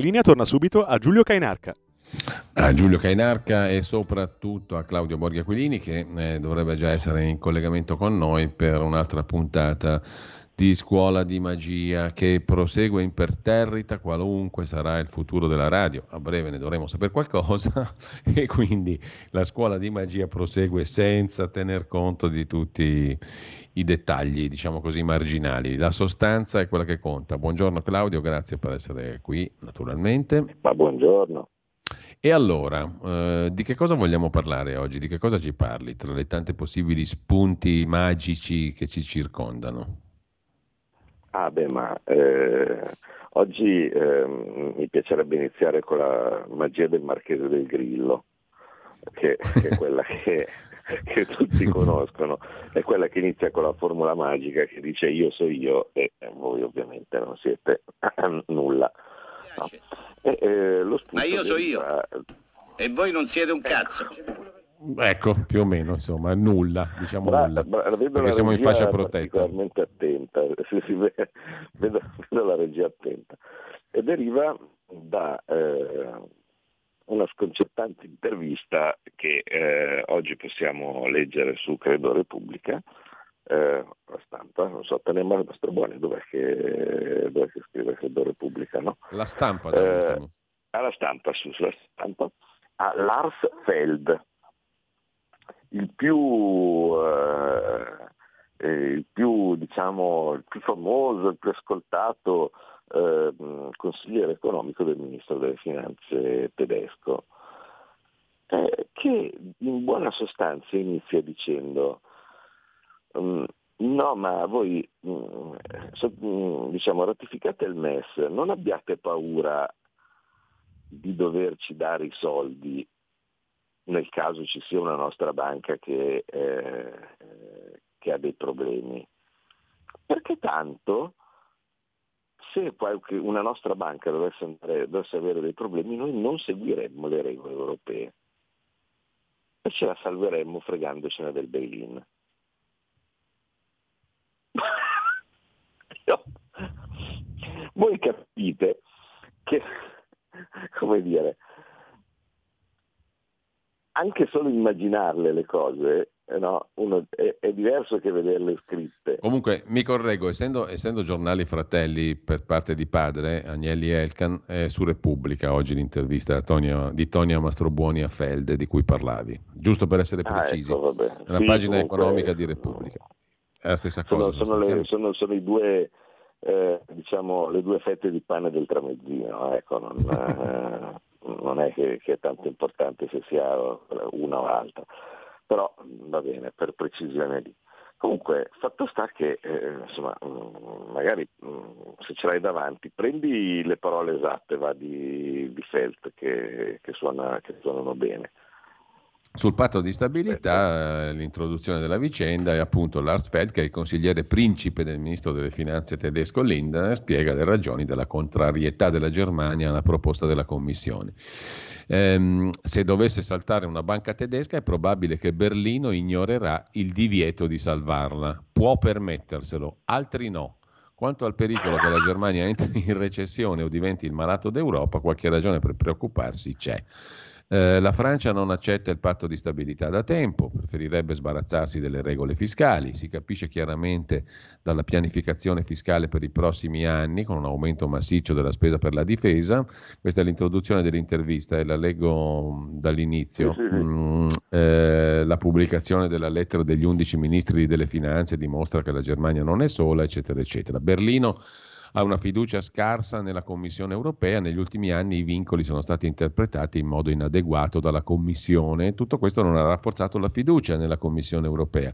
Linea torna subito a Giulio Cainarca. A Giulio Cainarca e soprattutto a Claudio Borghi Aquilini che eh, dovrebbe già essere in collegamento con noi per un'altra puntata di scuola di magia che prosegue imperterrita qualunque sarà il futuro della radio. A breve ne dovremo sapere qualcosa e quindi la scuola di magia prosegue senza tener conto di tutti i dettagli, diciamo così, marginali. La sostanza è quella che conta. Buongiorno Claudio, grazie per essere qui, naturalmente. Ma buongiorno. E allora, eh, di che cosa vogliamo parlare oggi? Di che cosa ci parli tra le tante possibili spunti magici che ci circondano? Ah beh, ma eh, oggi eh, mi piacerebbe iniziare con la magia del Marchese del Grillo, che, che è quella che che tutti conoscono, è quella che inizia con la formula magica che dice io so io e voi ovviamente non siete nulla. No. E, eh, Ma io so io e voi non siete un cazzo. Ecco, più o meno, insomma, nulla, diciamo bra- nulla. Bra- perché siamo in fascia protetta. Particolarmente attenta, vedo, vedo, la regia attenta. E deriva da eh, una sconcertante intervista che eh, oggi possiamo leggere su Credo Repubblica, eh, la stampa, non so, Tanemano Mastrobuoni, dov'è che, dov'è che scrive Credo Repubblica? No? La stampa, eh, alla stampa, su, sulla stampa, a Lars Feld, il più, eh, il più, diciamo, il più famoso, il più ascoltato eh, consigliere economico del ministro delle finanze tedesco, eh, che in buona sostanza inizia dicendo um, no ma voi so, um, diciamo, ratificate il MES, non abbiate paura di doverci dare i soldi nel caso ci sia una nostra banca che, eh, che ha dei problemi. Perché tanto se qualche, una nostra banca dovesse, andare, dovesse avere dei problemi, noi non seguiremmo le regole europee e ce la salveremmo fregandocene del bail-in. Voi capite che, come dire, anche solo immaginarle le cose eh no, uno, è, è, diverso che vederle scritte. Comunque mi correggo, essendo, essendo, giornali fratelli per parte di padre, Agnelli Elkan, è su Repubblica oggi l'intervista Tonio, di Tonia Mastrobuoni a Felde di cui parlavi, giusto per essere precisi. Ah, ecco, è sì, pagina comunque, economica di Repubblica. È la stessa cosa. Sono, le, sono, sono i due, eh, diciamo, le due fette di pane del tramezzino, ecco, non, eh, non è che, che, è tanto importante se sia una o l'altra però va bene, per precisione lì. Comunque, fatto sta che, eh, insomma, mm, magari mh, mm, se ce l'hai davanti, prendi le parole esatte va, di, di Felt che, che, suona, che suonano bene. Sul patto di stabilità, eh, l'introduzione della vicenda è appunto Lars Feld, che è il consigliere principe del ministro delle finanze tedesco Lindner, spiega le ragioni della contrarietà della Germania alla proposta della Commissione. Ehm, se dovesse saltare una banca tedesca è probabile che Berlino ignorerà il divieto di salvarla. Può permetterselo, altri no. Quanto al pericolo che la Germania entri in recessione o diventi il malato d'Europa, qualche ragione per preoccuparsi c'è. Eh, la Francia non accetta il patto di stabilità da tempo, preferirebbe sbarazzarsi delle regole fiscali. Si capisce chiaramente dalla pianificazione fiscale per i prossimi anni, con un aumento massiccio della spesa per la difesa. Questa è l'introduzione dell'intervista e la leggo mm, dall'inizio. Mm, eh, la pubblicazione della lettera degli undici ministri delle finanze dimostra che la Germania non è sola, eccetera, eccetera. Berlino ha una fiducia scarsa nella Commissione europea, negli ultimi anni i vincoli sono stati interpretati in modo inadeguato dalla Commissione, tutto questo non ha rafforzato la fiducia nella Commissione europea.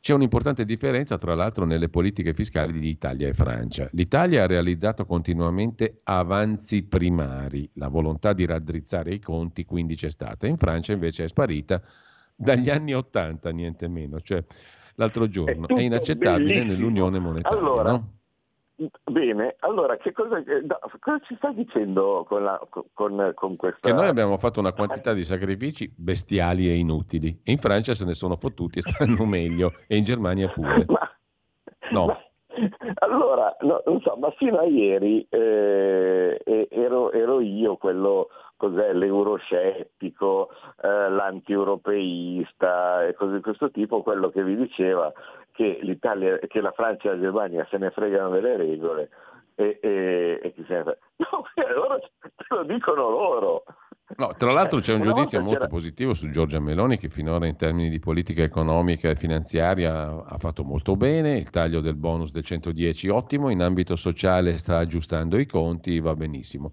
C'è un'importante differenza tra l'altro nelle politiche fiscali di Italia e Francia. L'Italia ha realizzato continuamente avanzi primari, la volontà di raddrizzare i conti quindi c'è stata, in Francia invece è sparita dagli anni Ottanta, niente meno, cioè l'altro giorno, è, è inaccettabile bellissimo. nell'unione monetaria. Allora, no? Bene, allora che cosa, no, cosa, ci stai dicendo con, la, con, con, questa... Che noi abbiamo fatto una quantità di sacrifici bestiali e inutili. E in Francia se ne sono fottuti e stanno meglio, e in Germania pure. Ma, no. Ma, allora, no, non so, ma fino a ieri eh, ero, ero io quello cos'è l'euroscettico, eh, l'anti-europeista e cose di questo tipo, quello che vi diceva che, che la Francia e la Germania se ne fregano delle regole e, e, e chi se ne frega. No, allora te lo dicono loro. No, tra l'altro c'è un giudizio molto positivo su Giorgia Meloni che finora in termini di politica economica e finanziaria ha fatto molto bene, il taglio del bonus del 110 ottimo, in ambito sociale sta aggiustando i conti, va benissimo.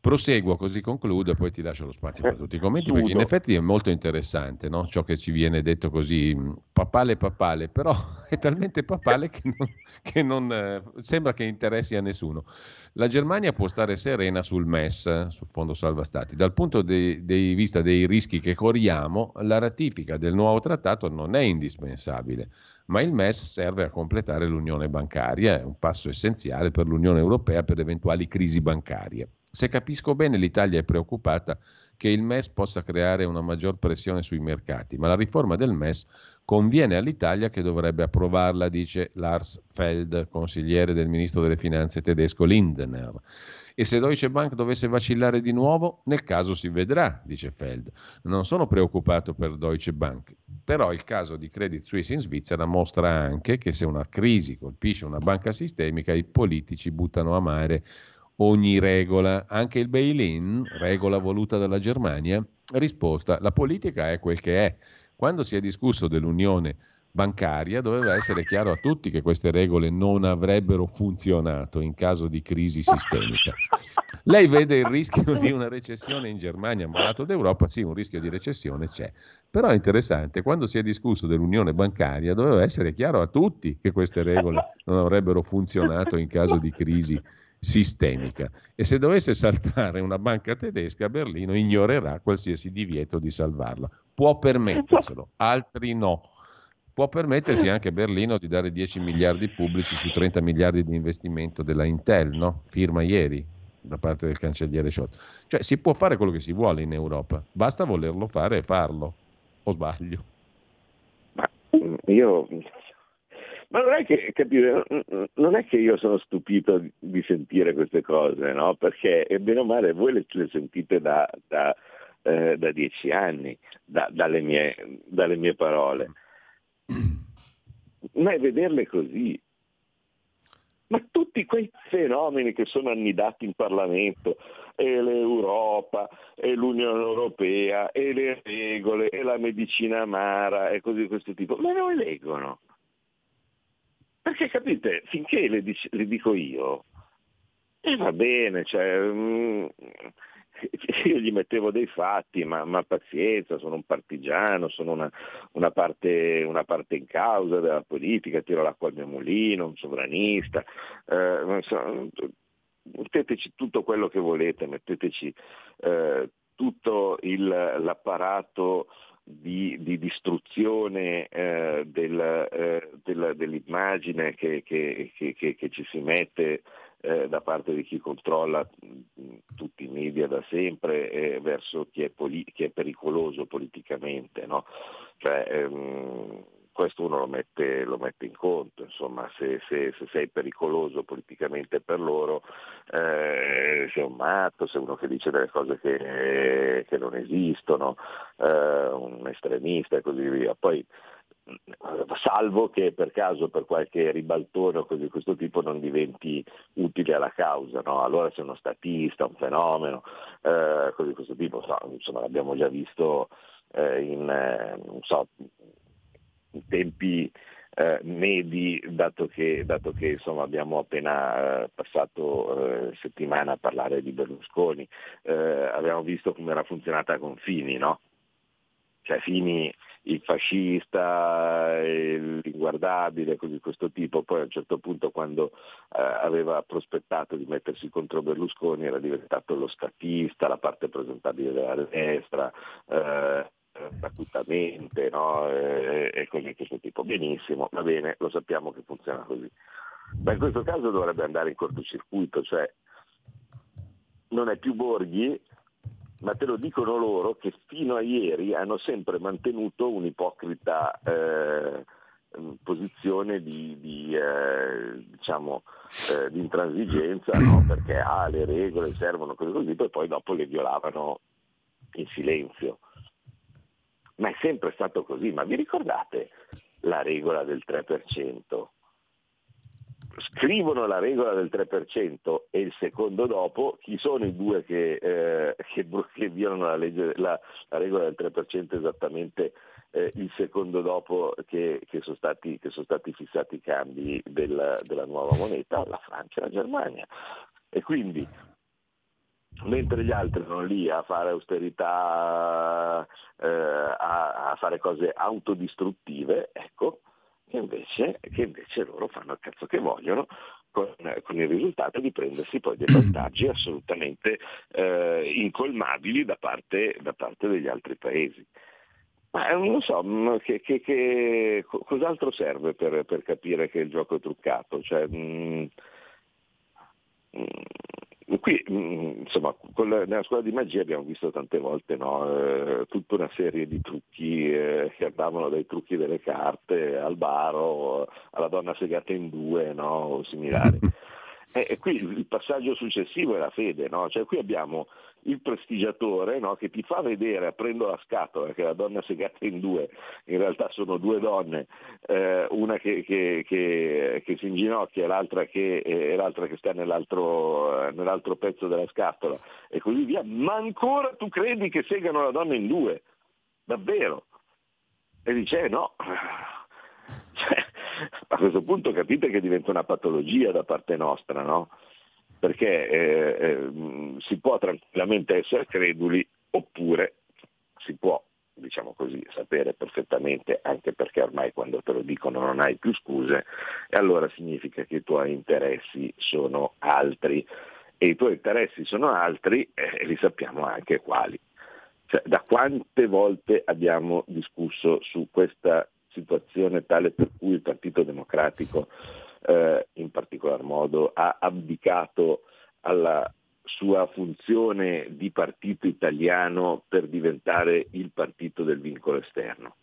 Proseguo così concludo e poi ti lascio lo spazio per tutti i commenti perché in effetti è molto interessante no? ciò che ci viene detto così mm, papale papale, però è talmente papale che, non, che non, eh, sembra che interessi a nessuno. La Germania può stare serena sul MES, sul Fondo Salva Stati. Dal punto di de, vista dei rischi che corriamo, la ratifica del nuovo trattato non è indispensabile ma il MES serve a completare l'unione bancaria, è un passo essenziale per l'Unione Europea per eventuali crisi bancarie. Se capisco bene, l'Italia è preoccupata che il MES possa creare una maggior pressione sui mercati, ma la riforma del MES conviene all'Italia che dovrebbe approvarla, dice Lars Feld, consigliere del ministro delle finanze tedesco Lindner. E se Deutsche Bank dovesse vacillare di nuovo, nel caso si vedrà, dice Feld. Non sono preoccupato per Deutsche Bank, però il caso di Credit Suisse in Svizzera mostra anche che se una crisi colpisce una banca sistemica, i politici buttano a mare ogni regola, anche il bail-in, regola voluta dalla Germania? Risposta, la politica è quel che è. Quando si è discusso dell'unione bancaria doveva essere chiaro a tutti che queste regole non avrebbero funzionato in caso di crisi sistemica. Lei vede il rischio di una recessione in Germania, ma lato d'Europa sì, un rischio di recessione c'è. Però è interessante, quando si è discusso dell'unione bancaria doveva essere chiaro a tutti che queste regole non avrebbero funzionato in caso di crisi sistemica e se dovesse saltare una banca tedesca Berlino ignorerà qualsiasi divieto di salvarla. Può permetterselo, altri no. Può permettersi anche Berlino di dare 10 miliardi pubblici su 30 miliardi di investimento della Intel, no? firma ieri da parte del cancelliere Scholz. Cioè si può fare quello che si vuole in Europa, basta volerlo fare e farlo. O sbaglio? Ma io ma non è che, capire, non è che io sono stupito di sentire queste cose, no? Perché bene o male voi le, le sentite da, da, eh, da, dieci anni, da, dalle, mie, dalle mie parole. Ma è vederle così, ma tutti quei fenomeni che sono annidati in Parlamento, e l'Europa, e l'Unione Europea, e le regole, e la medicina amara, e così di questo tipo, me lo eleggono. Perché capite, finché le, dic- le dico io, eh, va bene, cioè, mm, io gli mettevo dei fatti, ma, ma pazienza, sono un partigiano, sono una, una, parte, una, parte, in causa della politica, tiro l'acqua al mio mulino, un sovranista, eh, so, metteteci tutto quello che volete, metteteci eh, tutto il, l'apparato di, di distruzione eh, del, eh, del, dell'immagine che, che, che, che, ci si mette eh, da parte di chi controlla mh, tutti i media da sempre eh, verso chi è, poli- chi è, pericoloso politicamente. No? Cioè, ehm, questo uno lo mette, lo mette, in conto, insomma, se, se, se, sei pericoloso politicamente per loro, eh, sei un matto, sei uno che dice delle cose che, che non esistono, eh, un estremista e così via. Poi, salvo che per caso per qualche ribaltone o cose di questo tipo non diventi utile alla causa, no? allora sei uno statista, un fenomeno, eh, cose di questo tipo, so, insomma l'abbiamo già visto eh, in, eh, so, tempi eh, medi, dato che, dato che insomma, abbiamo appena eh, passato eh, settimana a parlare di Berlusconi, eh, abbiamo visto come era funzionata con Fini, no? Cioè Fini il fascista, l'inguardabile, così di questo tipo, poi a un certo punto quando eh, aveva prospettato di mettersi contro Berlusconi era diventato lo statista, la parte presentabile della destra, eh, gratuitamente no? e, e cose di questo tipo. Benissimo, va bene, lo sappiamo che funziona così. Ma in questo caso dovrebbe andare in cortocircuito, cioè non è più Borghi, ma te lo dicono loro che fino a ieri hanno sempre mantenuto un'ipocrita eh, posizione di, di, eh, diciamo, eh, di intransigenza, no? perché ah, le regole servono così così, e poi dopo le violavano in silenzio ma è sempre stato così. Ma vi ricordate la regola del 3%? Scrivono la regola del 3% e il secondo dopo, chi sono i due che, eh, che, che violano la, legge, la, la, regola del 3% esattamente eh, il secondo dopo che, sono stati, che, sono stati, fissati i cambi della, della nuova moneta? La Francia e la Germania. E quindi mentre gli altri sono lì a fare austerità, eh, a, a, fare cose autodistruttive, ecco, che invece, che invece, loro fanno il cazzo che vogliono con, con, il risultato di prendersi poi dei vantaggi assolutamente eh, incolmabili da parte, da parte, degli altri paesi. Ma non so, mm, che, che, che, cos'altro serve per, per, capire che il gioco è truccato? Cioè, mh, mm, mh, mm, Qui, mm, insomma, nella scuola di magia abbiamo visto tante volte no, eh, tutta una serie di trucchi eh, che andavano dai trucchi delle carte al baro, alla donna segata in due no, o similari. E, e, qui il passaggio successivo è la fede, no? cioè, qui abbiamo il prestigiatore no, che ti fa vedere aprendo la scatola che la donna segata in due, in realtà sono due donne, eh, una che, che, che, che, si inginocchia e l'altra che, eh, l'altra sta nell'altro, eh, nell'altro pezzo della scatola e così via, ma ancora tu credi che segano la donna in due? Davvero? E dice eh, no. Cioè, a questo punto capite che diventa una patologia da parte nostra, no? Perché eh, eh, si può tranquillamente essere creduli oppure si può diciamo così, sapere perfettamente, anche perché ormai quando te lo dicono non hai più scuse, e allora significa che i tuoi interessi sono altri. E i tuoi interessi sono altri e eh, li sappiamo anche quali. Cioè, da quante volte abbiamo discusso su questa situazione tale per cui il Partito Democratico eh, in particolar modo ha abdicato alla sua funzione di partito italiano per diventare il partito del vincolo esterno,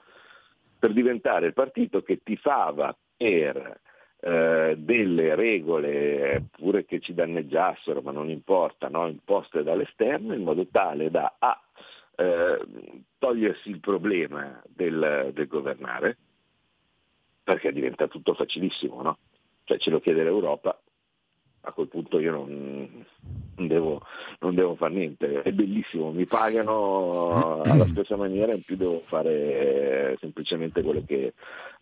per diventare il partito che tifava per eh, delle regole, pure che ci danneggiassero, ma non importa, no? imposte dall'esterno, in modo tale da A, eh, togliersi il problema del, del, governare, perché diventa tutto facilissimo, no? Cioè ce lo chiede l'Europa, a quel punto io non, non, devo, non devo fare niente, è bellissimo, mi pagano alla stessa maniera, in più devo fare semplicemente quello che,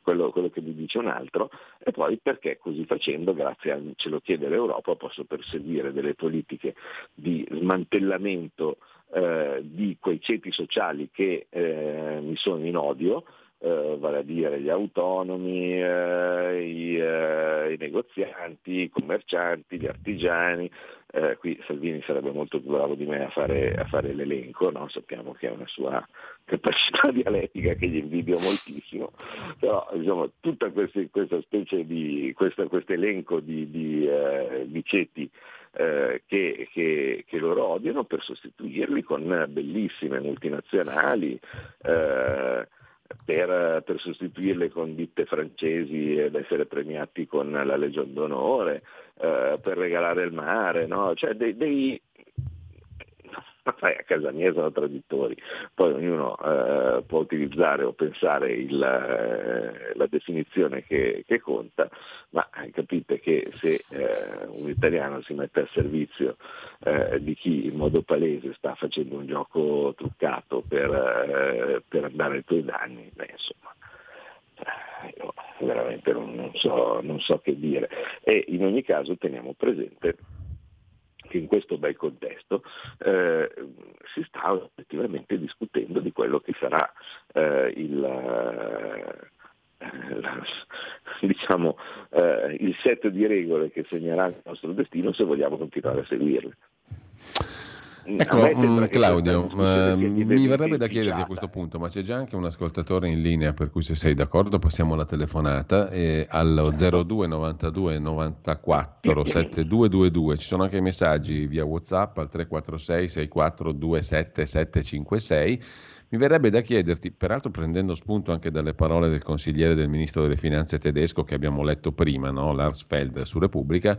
quello, quello che mi dice un altro. E poi perché così facendo, grazie a ce lo chiede l'Europa, posso perseguire delle politiche di smantellamento eh, di quei ceti sociali che eh, mi sono in odio, eh, vale a dire gli autonomi, eh, i, eh, i, negozianti, i commercianti, gli artigiani. Eh, qui Salvini sarebbe molto più bravo di me a fare, a fare l'elenco, no? sappiamo che ha una sua capacità dialettica che gli invidio moltissimo, però diciamo, tutta queste, questa specie di, questo elenco di, di, eh, di ceti eh, che, che, che, loro odiano per sostituirli con bellissime multinazionali, eh, per, per, sostituirle con ditte francesi ed essere premiati con la Legion d'Onore, eh, per regalare il mare, no? cioè dei, dei, a casa mia sono traditori, poi ognuno eh, può utilizzare o pensare il, eh, la definizione che, che, conta, ma capite che se eh, un italiano si mette al servizio eh, di chi in modo palese sta facendo un gioco truccato per, eh, per andare ai tuoi danni, beh, insomma, io veramente non, non, so, non so che dire. E in ogni caso teniamo presente che in questo bel contesto eh, si sta effettivamente discutendo di quello che sarà eh, il, eh, diciamo, eh, il set di regole che segnerà il nostro destino se vogliamo continuare a seguirle. Ecco, mm, Claudio, uh, mi verrebbe da chiederti a questo punto, ma c'è già anche un ascoltatore in linea, per cui se sei d'accordo passiamo alla telefonata eh, allo 02 92 94 7222. Ci sono anche i messaggi via WhatsApp al 346 64 27 756. Mi verrebbe da chiederti, peraltro prendendo spunto anche dalle parole del consigliere del ministro delle finanze tedesco che abbiamo letto prima, no? Lars Feld su Repubblica,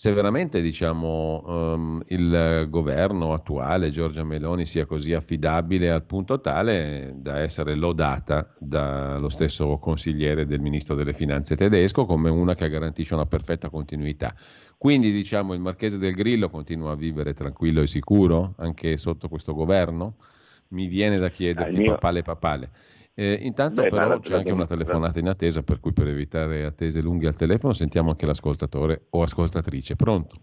se veramente diciamo, um, il governo attuale, Giorgia Meloni, sia così affidabile al punto tale da essere lodata dallo stesso consigliere del ministro delle finanze tedesco come una che garantisce una perfetta continuità. Quindi diciamo il marchese del Grillo continua a vivere tranquillo e sicuro anche sotto questo governo? Mi viene da chiederti, mio... papale papale. Eh, intanto Beh, però c'è anche una telefonata in attesa, per cui per evitare attese lunghe al telefono sentiamo anche l'ascoltatore o ascoltatrice. Pronto?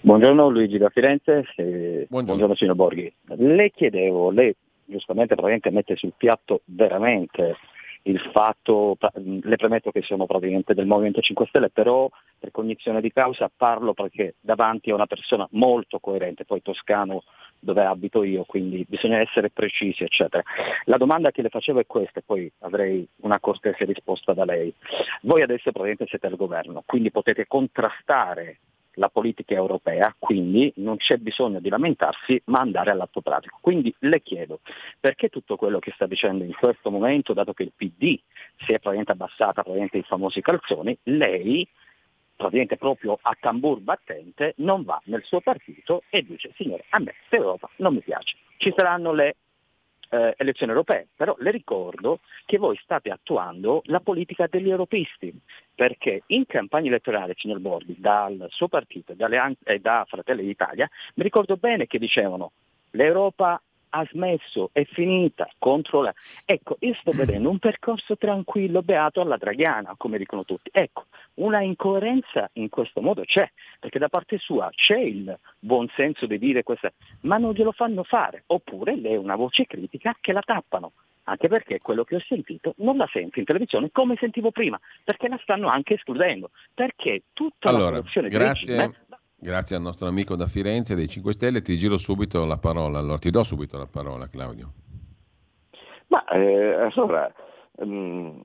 Buongiorno Luigi da Firenze, eh, buongiorno. buongiorno signor Borghi. Le chiedevo, lei giustamente probabilmente mette sul piatto veramente il fatto, le premetto che sono praticamente del Movimento 5 Stelle, però per cognizione di causa parlo perché davanti a una persona molto coerente, poi toscano dove abito io, quindi bisogna essere precisi, eccetera. La domanda che le facevo è questa, e poi avrei una cortese risposta da lei. Voi adesso probabilmente siete al governo, quindi potete contrastare la politica europea, quindi non c'è bisogno di lamentarsi ma andare all'atto pratico. Quindi le chiedo, perché tutto quello che sta dicendo in questo momento, dato che il PD si è praticamente abbassata praticamente i famosi calzoni, lei praticamente proprio a tambur battente non va nel suo partito e dice signore a me questa Europa non mi piace, ci saranno le eh, elezioni europee, però le ricordo che voi state attuando la politica degli europeisti, perché in campagna elettorale, signor Bordi, dal suo partito e eh, da Fratelli d'Italia, mi ricordo bene che dicevano l'Europa ha smesso, è finita, controlla. Ecco, io sto vedendo un percorso tranquillo, beato alla draghiana, come dicono tutti. Ecco, una incoerenza in questo modo c'è, perché da parte sua c'è il buon senso di dire questa, ma non glielo fanno fare, oppure lei è una voce critica che la tappano. Anche perché quello che ho sentito non la sento in televisione come sentivo prima, perché la stanno anche escludendo. Perché tutta allora, la corruzione grazie. Regime Grazie al nostro amico da Firenze dei 5 Stelle, ti giro subito la parola, allora ti do subito la parola Claudio. Ma eh, allora um,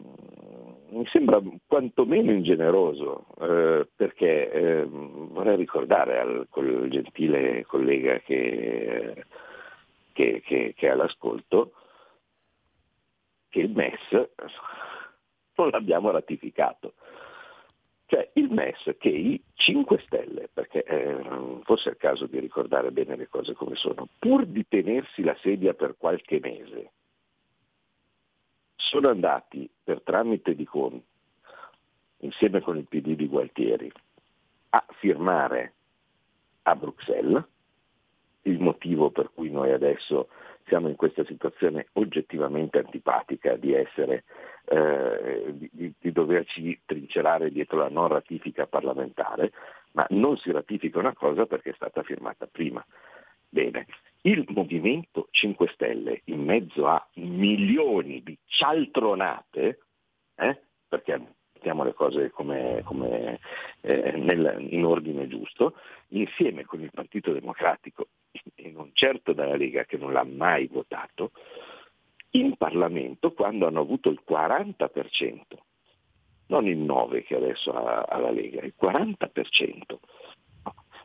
mi sembra quantomeno ingeneroso eh, perché eh, vorrei ricordare al quel gentile collega che, che, che, che è all'ascolto che il MES non l'abbiamo ratificato. Cioè il MES che i 5 Stelle, perché eh, forse è il caso di ricordare bene le cose come sono, pur di tenersi la sedia per qualche mese, sono andati per tramite di Conte, insieme con il PD di Gualtieri, a firmare a Bruxelles, il motivo per cui noi adesso siamo in questa situazione oggettivamente antipatica di essere eh, di, di, doverci trincerare dietro la non ratifica parlamentare, ma non si ratifica una cosa perché è stata firmata prima. Bene, il Movimento 5 Stelle in mezzo a milioni di cialtronate, eh, perché mettiamo le cose come, come, eh, nel, in ordine giusto, insieme con il Partito Democratico e non certo dalla Lega che non l'ha mai votato, in Parlamento quando hanno avuto il 40%, non il 9% che adesso ha, la Lega, il 40%.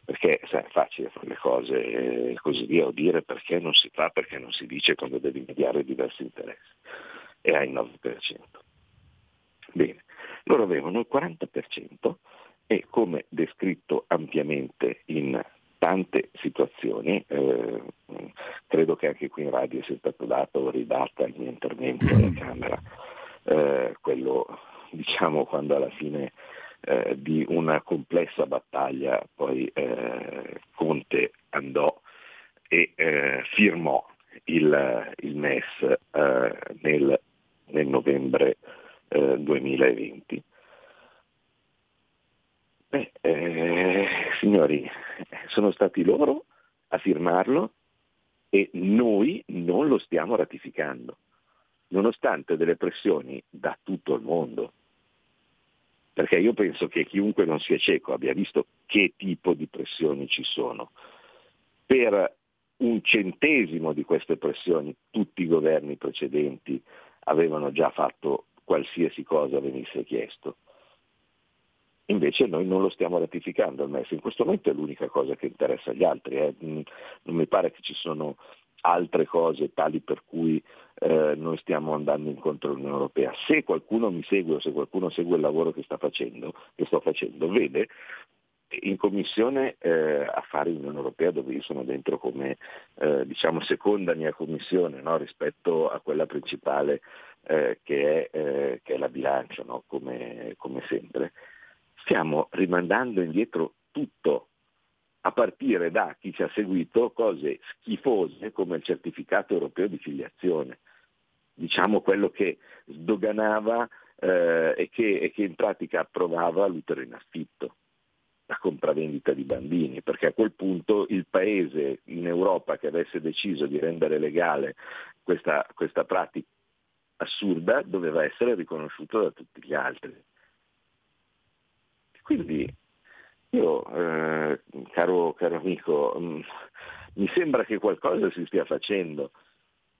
perché sai, è facile fare le cose e così via, o dire perché non si fa, perché non si dice quando devi mediare diversi interessi. E hai il 9%. Bene, loro avevano il 40% e come descritto ampiamente in tante situazioni, eh, credo che anche qui in radio sia stato dato o ridata il mio intervento alla Camera, eh, quello diciamo quando alla fine eh, di una complessa battaglia poi eh, Conte andò e eh, firmò il, il MES eh, nel, nel, novembre 2020. Beh, eh, signori, sono stati loro a firmarlo e noi non lo stiamo ratificando, nonostante delle pressioni da tutto il mondo. Perché io penso che chiunque non sia cieco abbia visto che tipo di pressioni ci sono. Per un centesimo di queste pressioni tutti i governi precedenti avevano già fatto qualsiasi cosa venisse chiesto. Invece noi non lo stiamo ratificando al MES, in questo momento è l'unica cosa che interessa agli altri, eh. Mm, non mi pare che ci sono altre cose tali per cui eh, noi stiamo andando incontro all'Unione Europea. Se qualcuno mi segue o se qualcuno segue il lavoro che, facendo, che sto facendo, vede in commissione eh, affari Unione Europea dove io sono dentro come eh, diciamo seconda mia commissione no, rispetto a quella principale eh, che, è, eh, che, è, la bilancio, no, come, come sempre stiamo rimandando indietro tutto, a partire da chi ci ha seguito cose schifose come il certificato europeo di filiazione, diciamo quello che sdoganava eh, e, che, e, che, in pratica approvava l'utero in affitto, la compravendita di bambini, perché a quel punto il paese in Europa che avesse deciso di rendere legale questa, questa pratica assurda doveva essere riconosciuto da tutti gli altri. Quindi io, eh, caro, caro, amico, mh, mm, mi sembra che qualcosa si stia facendo.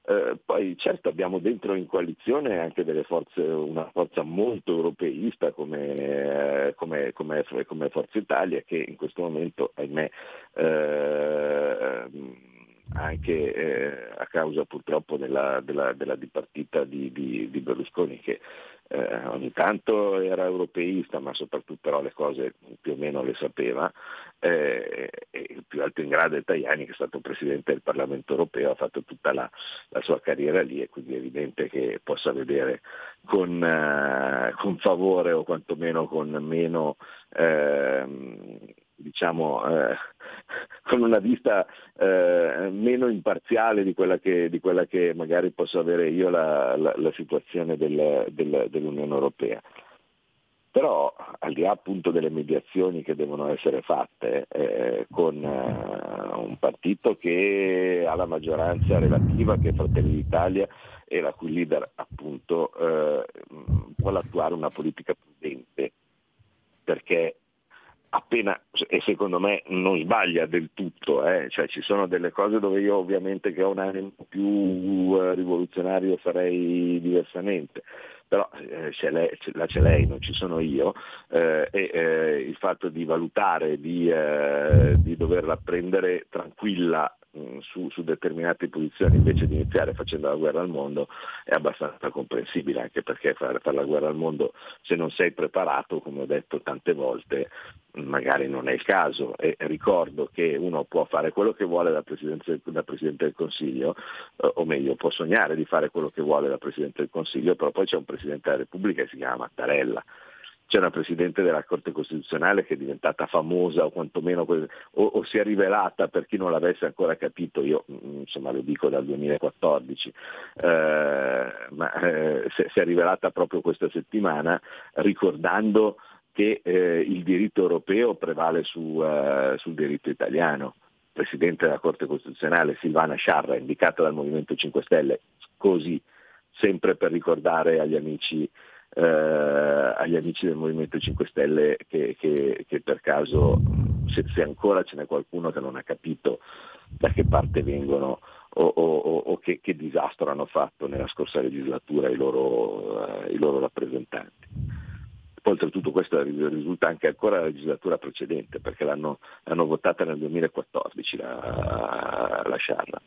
Eh, poi certo abbiamo dentro in coalizione anche forze, una forza molto europeista come, eh, come, come, come, Forza Italia che in questo momento, ahimè, eh, anche eh, a causa purtroppo della, della, della dipartita di, di, di Berlusconi che eh, ogni tanto era europeista ma soprattutto però le cose più o meno le sapeva eh, e il più alto in grado è Tajani che è stato Presidente del Parlamento europeo, ha fatto tutta la, la sua carriera lì e quindi è evidente che possa vedere con, eh, con favore o quantomeno con meno ehm, diciamo, eh, con una vista eh, meno imparziale di quella, che, di quella, che, magari posso avere io la, la, la situazione del, del, dell'Unione Europea. Però al di là appunto delle mediazioni che devono essere fatte eh, con eh, un partito che ha la maggioranza relativa, che è Fratelli d'Italia, e la cui leader appunto eh, vuole attuare una politica prudente, perché appena, e secondo me non sbaglia del tutto, eh? cioè ci sono delle cose dove io ovviamente che ho un animo più uh, rivoluzionario farei diversamente, però eh, c'è lei, la c'è lei, non ci sono io, eh, e eh, il fatto di valutare, di, eh, di doverla prendere tranquilla Mm, su, su, determinate posizioni invece di iniziare facendo la guerra al mondo è abbastanza comprensibile, anche perché fare, fare la guerra al mondo se non sei preparato, come ho detto tante volte, magari non è il caso. E ricordo che uno può fare quello che vuole da Presidente, da Presidente del Consiglio, eh, o meglio, può sognare di fare quello che vuole da Presidente del Consiglio, però poi c'è un Presidente della Repubblica che si chiama Mattarella c'è una Presidente della Corte Costituzionale che è diventata famosa o quantomeno o, o, si è rivelata per chi non l'avesse ancora capito, io mm, insomma lo dico dal 2014, eh, ma eh, si è rivelata proprio questa settimana ricordando che eh, il diritto europeo prevale su, uh, sul diritto italiano. Presidente della Corte Costituzionale Silvana Sciarra, indicata dal Movimento 5 Stelle, così, sempre per ricordare agli amici eh, agli amici del Movimento 5 Stelle che, che, che per caso, se, se, ancora ce n'è qualcuno che non ha capito da che parte vengono o, o, o che, che, disastro hanno fatto nella scorsa legislatura i loro, eh, i loro rappresentanti. Poi oltretutto questo risulta anche ancora la legislatura precedente, perché l'hanno, l'hanno votata nel 2014 la, la Sciarra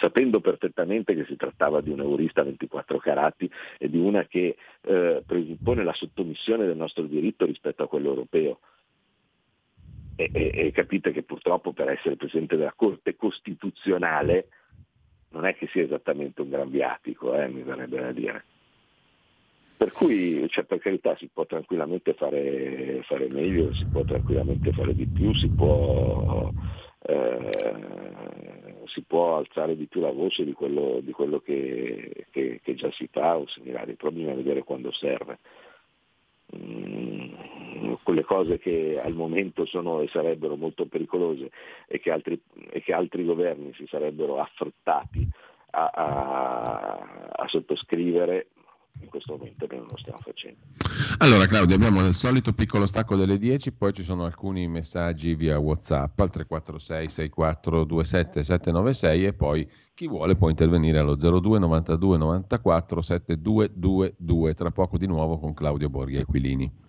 sapendo perfettamente che si trattava di un eurista 24 carati e di una che eh, presuppone la sottomissione del nostro diritto rispetto a quello europeo. E, e, e capite che purtroppo per essere Presidente della Corte Costituzionale non è che sia esattamente un gran viatico, eh, mi verrebbe da dire. Per cui, cioè, per carità, si può tranquillamente fare, fare, meglio, si può tranquillamente fare di più, si può eh, si può alzare di più la voce di quello, di quello che, che, che, già si fa o similari, però bisogna vedere quando serve. mm, quelle cose che al momento sono e sarebbero molto pericolose e che altri, e che altri governi si sarebbero affrettati a, a, a sottoscrivere in questo momento noi non lo stiamo facendo. Allora Claudio, abbiamo il solito piccolo stacco delle 10, poi ci sono alcuni messaggi via Whatsapp al 346 6427 796 e poi chi vuole può intervenire allo 02 92 94 7222, tra poco di nuovo con Claudio Borghi Aquilini.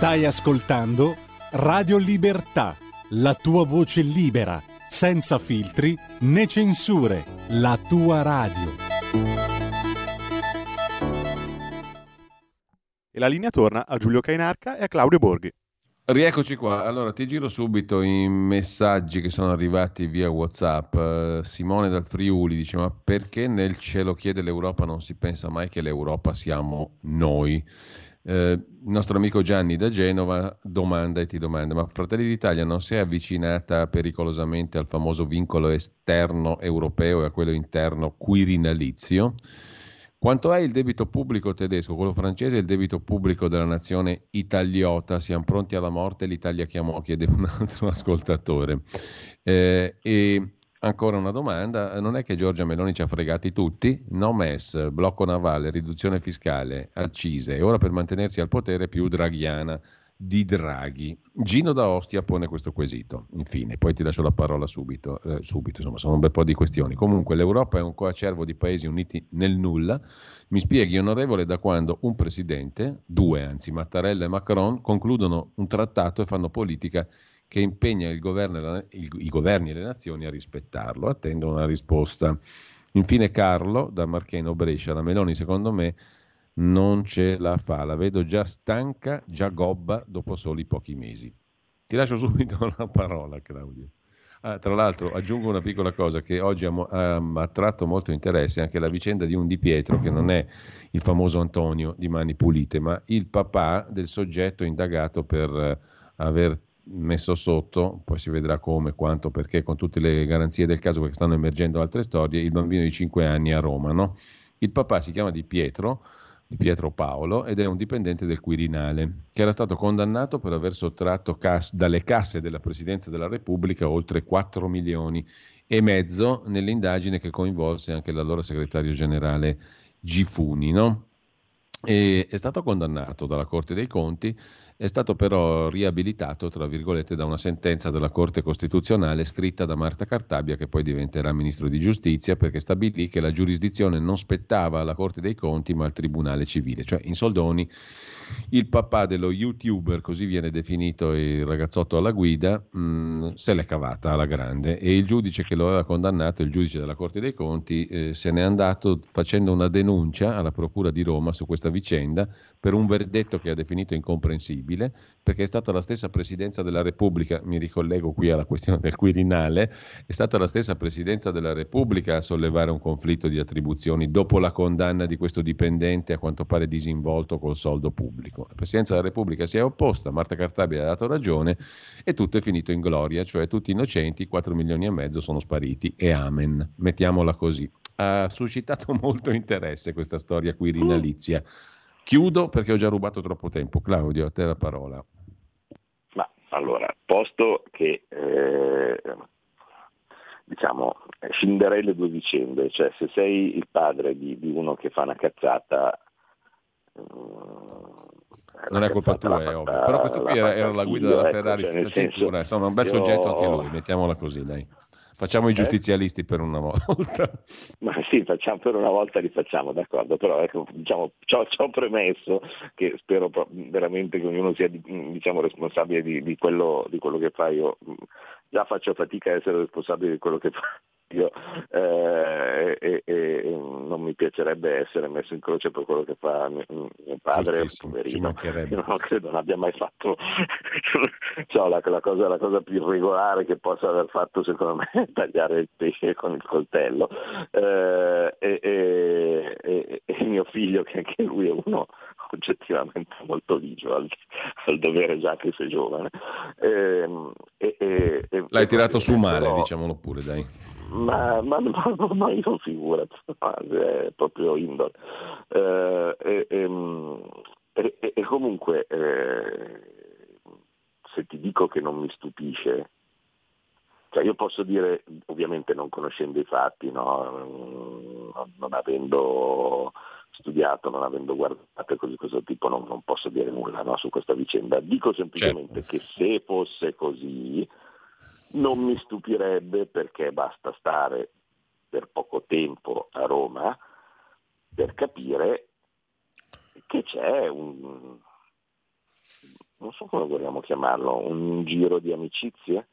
Stai ascoltando Radio Libertà, la tua voce libera, senza filtri né censure, la tua radio. E la linea torna a Giulio Cainarca e a Claudio Borghi. Rieccoci qua, allora ti giro subito i messaggi che sono arrivati via Whatsapp. Uh, Simone dal Friuli dice ma perché nel cielo chiede l'Europa non si pensa mai che l'Europa siamo noi? Eh, il nostro amico Gianni da Genova domanda e ti domanda, ma Fratelli d'Italia non si è avvicinata pericolosamente al famoso vincolo esterno europeo e a quello interno quirinalizio? Quanto è il debito pubblico tedesco, quello francese e il debito pubblico della nazione italiota? Siamo pronti alla morte, l'Italia chiamò, chiede un altro ascoltatore. Eh, e Ancora una domanda, non è che Giorgia Meloni ci ha fregati tutti? No MES, blocco navale, riduzione fiscale, accise e ora per mantenersi al potere più draghiana di Draghi. Gino da Ostia pone questo quesito, infine, poi ti lascio la parola subito, eh, subito, insomma sono un bel po' di questioni. Comunque l'Europa è un coacervo di paesi uniti nel nulla, mi spieghi onorevole da quando un presidente, due anzi, Mattarella e Macron, concludono un trattato e fanno politica che impegna il governo, il, i governi e le nazioni a rispettarlo. Attendo una risposta. Infine Carlo da Marcheno Brescia, la Meloni secondo me non ce la fa, la vedo già stanca, già gobba dopo soli pochi mesi. Ti lascio subito la parola Claudio. Ah, tra l'altro aggiungo una piccola cosa che oggi ha, ha, attratto molto interesse, anche la vicenda di un Di Pietro, che non è il famoso Antonio di Mani Pulite, ma il papà del soggetto indagato per eh, aver messo sotto, poi si vedrà come, quanto, perché con tutte le garanzie del caso, perché stanno emergendo altre storie, il bambino di 5 anni a Roma. No? Il papà si chiama Di Pietro, di Pietro Paolo, ed è un dipendente del Quirinale, che era stato condannato per aver sottratto cas- dalle casse della Presidenza della Repubblica oltre 4 milioni e mezzo nell'indagine che coinvolse anche l'allora segretario generale Gifuni. No? E è stato condannato dalla Corte dei Conti è stato però riabilitato, tra virgolette, da una sentenza della Corte Costituzionale scritta da Marta Cartabia, che poi diventerà Ministro di Giustizia, perché stabilì che la giurisdizione non spettava alla Corte dei Conti, ma al Tribunale Civile. Cioè, in soldoni, il papà dello youtuber, così viene definito il ragazzotto alla guida, mh, mm, se l'è cavata alla grande e il giudice che lo aveva condannato, il giudice della Corte dei Conti, eh, se n'è andato facendo una denuncia alla Procura di Roma su questa vicenda per un verdetto che ha definito incomprensibile, perché è stata la stessa Presidenza della Repubblica, mi ricollego qui alla questione del Quirinale, è stata la stessa Presidenza della Repubblica a sollevare un conflitto di attribuzioni dopo la condanna di questo dipendente a quanto pare disinvolto col soldo pubblico. La Presidenza della Repubblica si è opposta, Marta Cartabia ha dato ragione e tutto è finito in gloria, cioè tutti innocenti, 4 milioni e mezzo sono spariti e amen, mettiamola così. Ha suscitato molto interesse questa storia quirinalizia. Chiudo perché ho già rubato troppo tempo. Claudio, a te la parola. Ma allora, posto che eh, diciamo, scinderei le due vicende, cioè se sei il padre di, di uno che fa una cazzata eh, non è colpa tua, è ovvio. Però questo qui era, era la guida della ecco, Ferrari cioè, senza cintura, insomma, un bel io... soggetto anche lui, mettiamola così, dai. Facciamo i eh? giustizialisti eh? per una volta. Ma sì, facciamo per una volta li facciamo, d'accordo, però ecco, diciamo, ci ho premesso che spero veramente che ognuno sia diciamo, responsabile di, di, quello, di, quello, che fa. Io già faccio fatica a essere responsabile di quello che fa. Io eh, e, e, non mi piacerebbe essere messo in croce per quello che fa mio, mio padre, poverino, non credo non abbia mai fatto cioè, la, la, cosa, la, cosa, più irregolare che possa aver fatto secondo me è tagliare il pesce con il coltello eh, e, e, mio figlio che anche lui è uno oggettivamente molto ligio al, al dovere già che sei giovane. Ehm, L'hai tirato su male, però, diciamolo pure, dai. Ma, ma, ma, ma io figurati, è proprio indole. Eh, e, comunque, eh, se ti dico che non mi stupisce, cioè io posso dire, ovviamente non conoscendo i fatti, no? non, non avendo studiato, non avendo guardato cose di questo tipo, non, non posso dire nulla no, su questa vicenda. Dico semplicemente certo. che se fosse così non mi stupirebbe perché basta stare per poco tempo a Roma per capire che c'è un, non so come vogliamo chiamarlo, un giro di amicizie.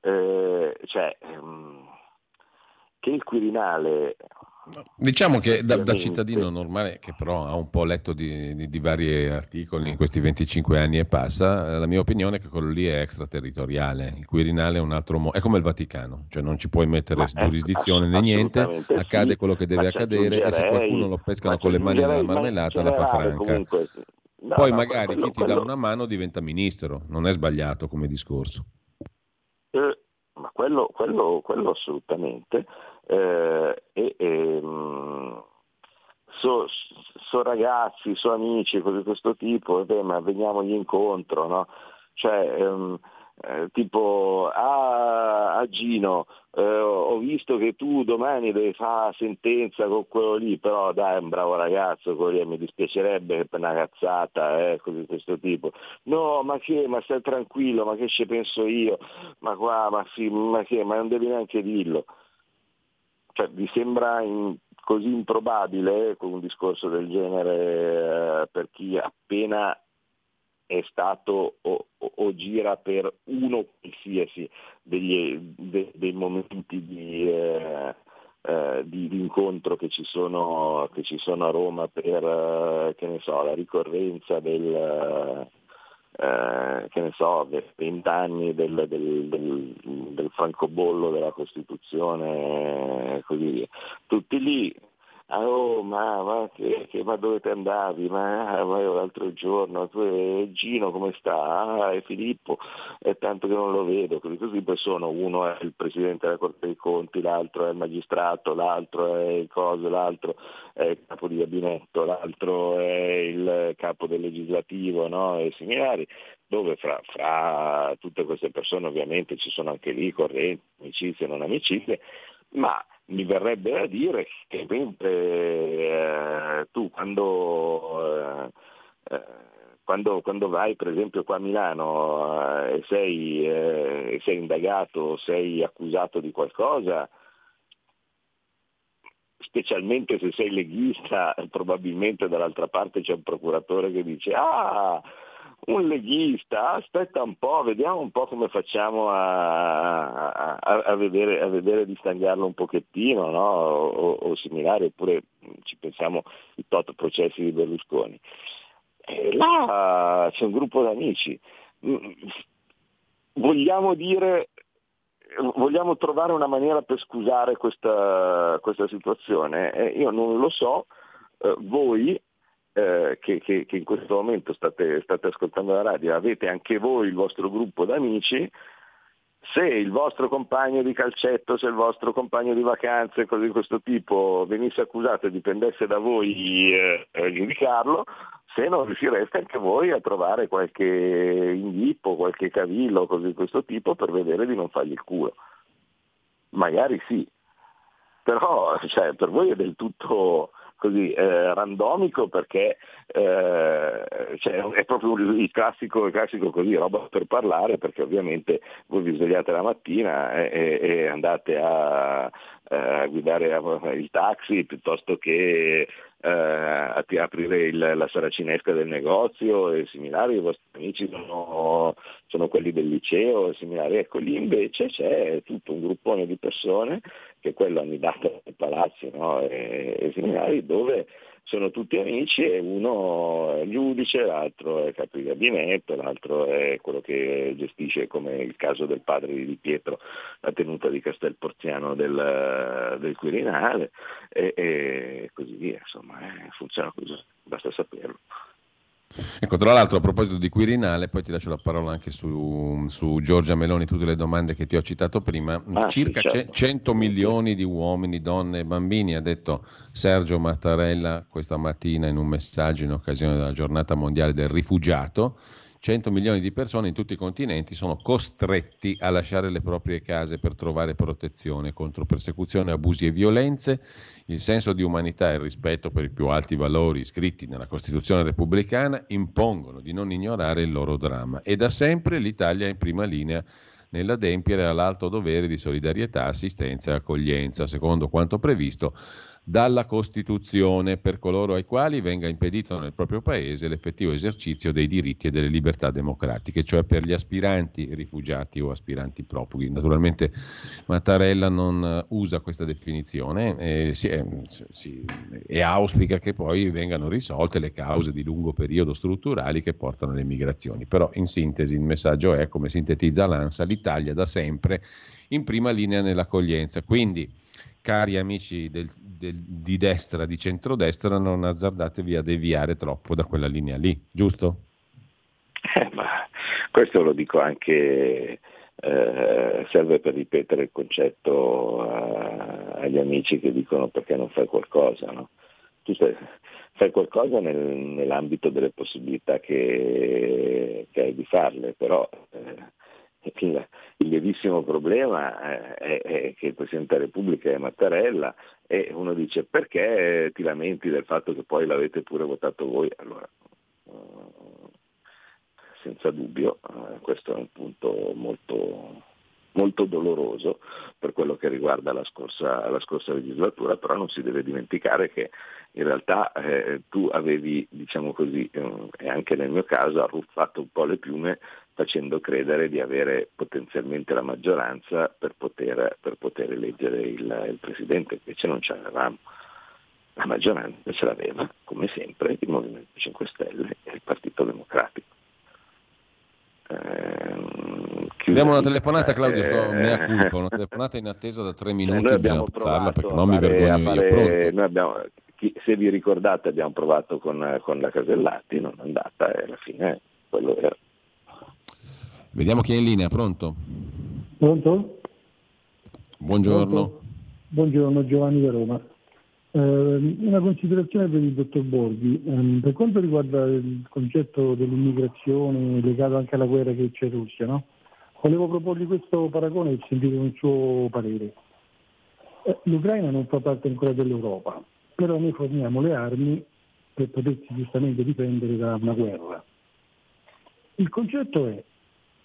Eh, cioè, ehm, che il Quirinale Diciamo che da, da, cittadino normale, che però ha un po' letto di, di, di, vari articoli in questi 25 anni e passa, la mia opinione è che quello lì è extraterritoriale. Il Quirinale è un altro modo, è come il Vaticano, cioè non ci puoi mettere ma giurisdizione né niente, accade quello che deve accadere e se qualcuno lo pescano con le mani nella marmellata la fa franca. Comunque, no, Poi magari quello, chi ti quello... dà una mano diventa ministro, non è sbagliato come discorso. Eh, ma quello, quello, quello assolutamente eh, e, e so, so, ragazzi, so amici di questo tipo, beh, ma veniamogli incontro, no? Cioè, ehm, eh, tipo ah, a Gino eh, ho visto che tu domani devi fare sentenza con quello lì però dai un bravo ragazzo lì mi dispiacerebbe per una cazzata eh, così questo tipo. No ma che ma stai tranquillo ma che ci penso io? Ma qua ma sì ma che ma non devi neanche dirlo cioè, vi sembra in, così improbabile con un discorso del genere eh, per chi appena è stato o, o, o, gira per uno qualsiasi degli, de, dei momenti di, eh, eh, di, di, incontro che ci, sono, che ci sono a Roma per eh, so, la ricorrenza del, eh, che ne so, 20 anni del, del, del, del francobollo della Costituzione e così via. Tutti lì Oh, ma, ma, che, che, ma dove ti andavi? Ma, ah, ma l'altro giorno, tu, eh, Gino come sta? Ah, è Filippo, è tanto che non lo vedo, così, così sono, uno è il Presidente della Corte dei Conti, l'altro è il magistrato, l'altro è il coso, l'altro è il capo di gabinetto, l'altro è il capo del legislativo no? e similari, dove fra, fra tutte queste persone ovviamente ci sono anche lì correnti, amicizie e non amicizie, ma mi verrebbe da dire che mentre eh, tu quando, eh, eh, quando, quando, vai per esempio qua a Milano eh, e sei, eh, sei indagato, sei accusato di qualcosa, specialmente se sei leghista, probabilmente dall'altra parte c'è un procuratore che dice ah un leghista, aspetta un po', vediamo un po' come facciamo a, a, a, vedere, a vedere, di stagliarlo un pochettino, no? o, o, similare, oppure ci pensiamo ai tot processi di Berlusconi. E là c'è un gruppo d'amici. Vogliamo dire, vogliamo trovare una maniera per scusare questa, questa situazione? Eh, io non lo so, eh, voi eh, che, che, che, in questo momento state, state, ascoltando la radio, avete anche voi il vostro gruppo d'amici, se il vostro compagno di calcetto, se il vostro compagno di vacanze, cose di questo tipo, venisse accusato e dipendesse da voi eh, giudicarlo, se non riuscireste anche voi a trovare qualche inghippo, qualche cavillo, cose di questo tipo, per vedere di non fargli il culo. Magari sì, però cioè, per voi è del tutto così eh, randomico perché eh, cioè, è proprio il classico, il classico così, roba per parlare perché ovviamente voi vi svegliate la mattina e, e andate a, a guidare il taxi piuttosto che eh, aprire il, la saracinesca del negozio e similari, i vostri amici sono, sono quelli del liceo e similari, ecco lì invece c'è tutto un gruppone di persone che quello annidato ai palazzi no? e, e similari dove sono tutti amici e uno è giudice, l'altro è capo di gabinetto, l'altro è quello che gestisce, come il caso del padre di Pietro, la tenuta di Castel Porziano del, del Quirinale e, e, così via, insomma, eh, funziona così, basta saperlo. Ecco, tra l'altro a proposito di Quirinale, poi ti lascio la parola anche su, su Giorgia Meloni, tutte le domande che ti ho citato prima, ah, circa certo. 100 milioni di uomini, donne e bambini, ha detto Sergio Mattarella questa mattina in un messaggio in occasione della giornata mondiale del rifugiato, 100 milioni di persone in tutti i continenti sono costretti a lasciare le proprie case per trovare protezione contro persecuzioni, abusi e violenze. Il senso di umanità e il rispetto per i più alti valori iscritti nella Costituzione repubblicana impongono di non ignorare il loro dramma e da sempre l'Italia è in prima linea nell'adempiere all'alto dovere di solidarietà, assistenza e accoglienza, secondo quanto previsto dalla Costituzione per coloro ai quali venga impedito nel proprio paese l'effettivo esercizio dei diritti e delle libertà democratiche, cioè per gli aspiranti rifugiati o aspiranti profughi. Naturalmente Mattarella non eh, usa questa definizione e, si, si, e auspica che poi vengano risolte le cause di lungo periodo strutturali che portano alle migrazioni. Però in sintesi il messaggio è, come sintetizza l'ANSA, l'Italia da sempre in prima linea nell'accoglienza. Quindi cari amici del, del, di destra, di centrodestra, non azzardatevi a deviare troppo da quella linea lì, giusto? Eh, ma questo lo dico anche, eh, serve per ripetere il concetto a, agli amici che dicono perché non fai qualcosa. No? Tu stai, fai qualcosa nel, nell'ambito delle possibilità che, che, hai di farle, però eh, il, lievissimo problema è, è, che il Presidente della Repubblica è Mattarella e uno dice perché ti lamenti del fatto che poi l'avete pure votato voi? Allora, senza dubbio, eh, questo è un punto molto, molto doloroso per quello che riguarda la scorsa, la scorsa, legislatura, però non si deve dimenticare che in realtà eh, tu avevi, diciamo così, eh, e anche nel mio caso, arruffato un po' le piume facendo credere di avere potenzialmente la maggioranza per poter, per poter eleggere il, il Presidente, invece non ce l'avevamo. La maggioranza ce l'aveva, come sempre, il Movimento 5 Stelle e il Partito Democratico. Eh, abbiamo una telefonata, Claudio, sto, mea culpa, una telefonata in attesa da tre minuti, noi bisogna alzarla perché non mi vergogno fare, io. Noi abbiamo, se vi ricordate abbiamo provato con, con la Casellati, non è andata e alla fine quello era. Vediamo chi è in linea, pronto? Pronto? Buongiorno. Pronto? Buongiorno Giovanni da Roma. Eh, una considerazione per il dottor Borghi. Eh, per quanto riguarda il concetto dell'immigrazione legato anche alla guerra che c'è in Russia, no? Volevo proporgli questo paragone e sentire un suo parere. Eh, L'Ucraina non fa parte ancora dell'Europa, però noi forniamo le armi per potersi giustamente difendere da una guerra. Il concetto è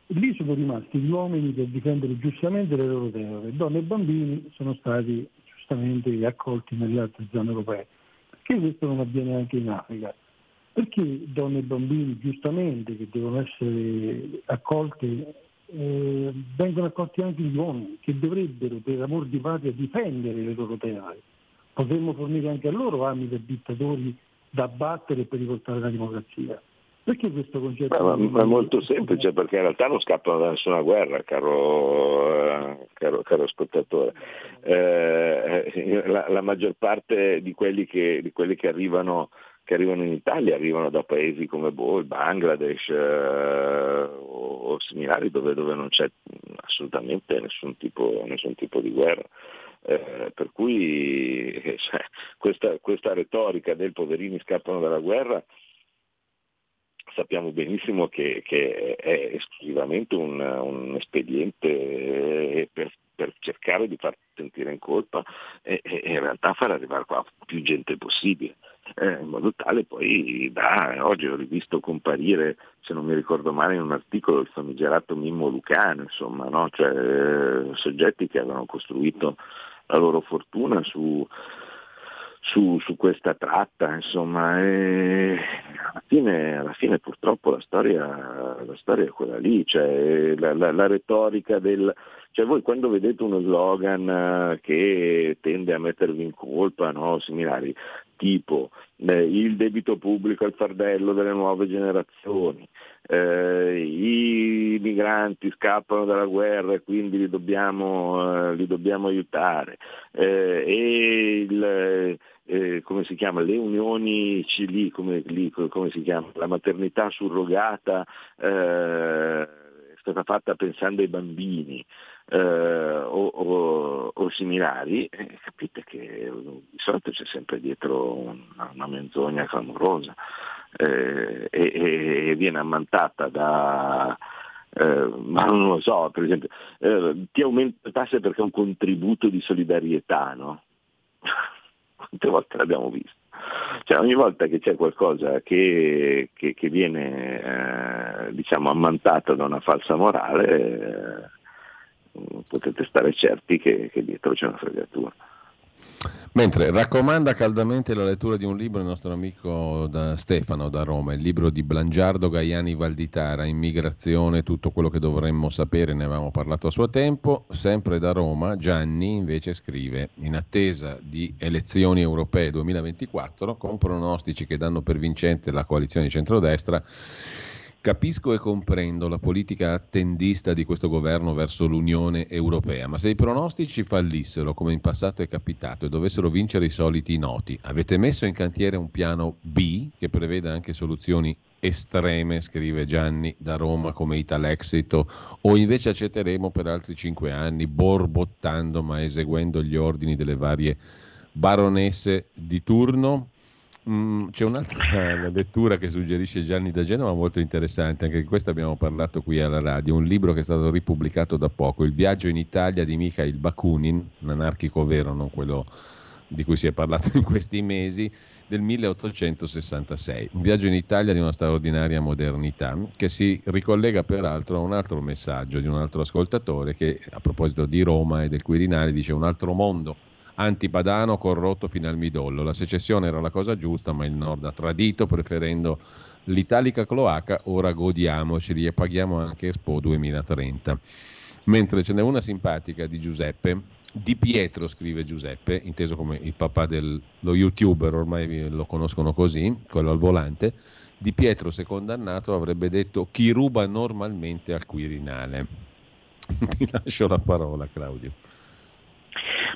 lì sono rimasti gli uomini per difendere giustamente le loro terre, donne e bambini sono stati giustamente accolti nelle altre zone europee. Perché questo non avviene anche in Africa? Perché donne e bambini giustamente che devono essere accolti eh, vengono accolti anche gli uomini che dovrebbero per amor di patria difendere le loro terre. Potremmo fornire anche a loro armi per dittatori da battere e per riportare la democrazia. Perché questo concetto? Ma, ma, è molto semplice perché in realtà non scappano da nessuna guerra, caro, eh, caro, caro ascoltatore. Eh, la, la, maggior parte di quelli che, di quelli che arrivano che arrivano in Italia arrivano da paesi come boh, Bangladesh eh, o, o, similari dove, dove, non c'è assolutamente nessun tipo, nessun tipo di guerra. Eh, per cui cioè, questa, questa retorica del poverini scappano dalla guerra sappiamo benissimo che, che è esclusivamente un, un espediente eh, per, per, cercare di far sentire in colpa e, e, in realtà far arrivare qua più gente possibile. Eh, in modo tale poi da oggi ho rivisto comparire, se non mi ricordo male, in un articolo il famigerato Mimmo Lucano, insomma, no? cioè, eh, soggetti che avevano costruito la loro fortuna su, su, su questa tratta, insomma, e alla fine, alla fine purtroppo la storia, la storia, è quella lì, cioè la, la, la retorica del... Cioè voi quando vedete uno slogan eh, che tende a mettervi in colpa, no, similari, tipo eh, il debito pubblico è il fardello delle nuove generazioni, eh, i migranti scappano dalla guerra e quindi li dobbiamo, eh, li dobbiamo aiutare, eh, e il, eh, come si chiama, le unioni CLI, come, come si chiama, la maternità surrogata è stata fatta pensando ai bambini eh, o, o, o, similari, eh, capite che di solito c'è sempre dietro una, una menzogna clamorosa eh, e, e, viene ammantata da... Eh, ma non lo so, per esempio, eh, ti aumenta le tasse perché è un contributo di solidarietà, no? quante volte l'abbiamo visto. Cioè, ogni volta che c'è qualcosa che, che, che viene eh, diciamo, ammantata da una falsa morale, eh, potete stare certi che, che dietro c'è una fregatura. Mentre raccomanda caldamente la lettura di un libro il nostro amico da Stefano da Roma, il libro di Blangiardo Gaiani Valditara, Immigrazione, tutto quello che dovremmo sapere, ne avevamo parlato a suo tempo, sempre da Roma, Gianni invece scrive, in attesa di elezioni europee 2024, con pronostici che danno per vincente la coalizione di centrodestra, Capisco e comprendo la politica attendista di questo governo verso l'Unione Europea, ma se i pronostici fallissero, come in passato è capitato, e dovessero vincere i soliti noti, avete messo in cantiere un piano B che preveda anche soluzioni estreme, scrive Gianni da Roma come Italexito, o invece accetteremo per altri cinque anni, borbottando ma eseguendo gli ordini delle varie baronesse di turno? Mm, c'è un'altra lettura che suggerisce Gianni da Genova molto interessante, anche di questo abbiamo parlato qui alla radio, un libro che è stato ripubblicato da poco, Il viaggio in Italia di Mikhail Bakunin, un anarchico vero, non quello di cui si è parlato in questi mesi, del 1866. Un viaggio in Italia di una straordinaria modernità che si ricollega peraltro a un altro messaggio di un altro ascoltatore che a proposito di Roma e del Quirinale dice un altro mondo antipadano corrotto fino al midollo. La secessione era la cosa giusta, ma il Nord ha tradito preferendo l'italica cloaca, ora godiamoceli e paghiamo anche Expo 2030. Mentre ce n'è una simpatica di Giuseppe, di Pietro scrive Giuseppe, inteso come il papà dello youtuber, ormai lo conoscono così, quello al volante, di Pietro se condannato avrebbe detto chi ruba normalmente al Quirinale. Ti lascio la parola Claudio.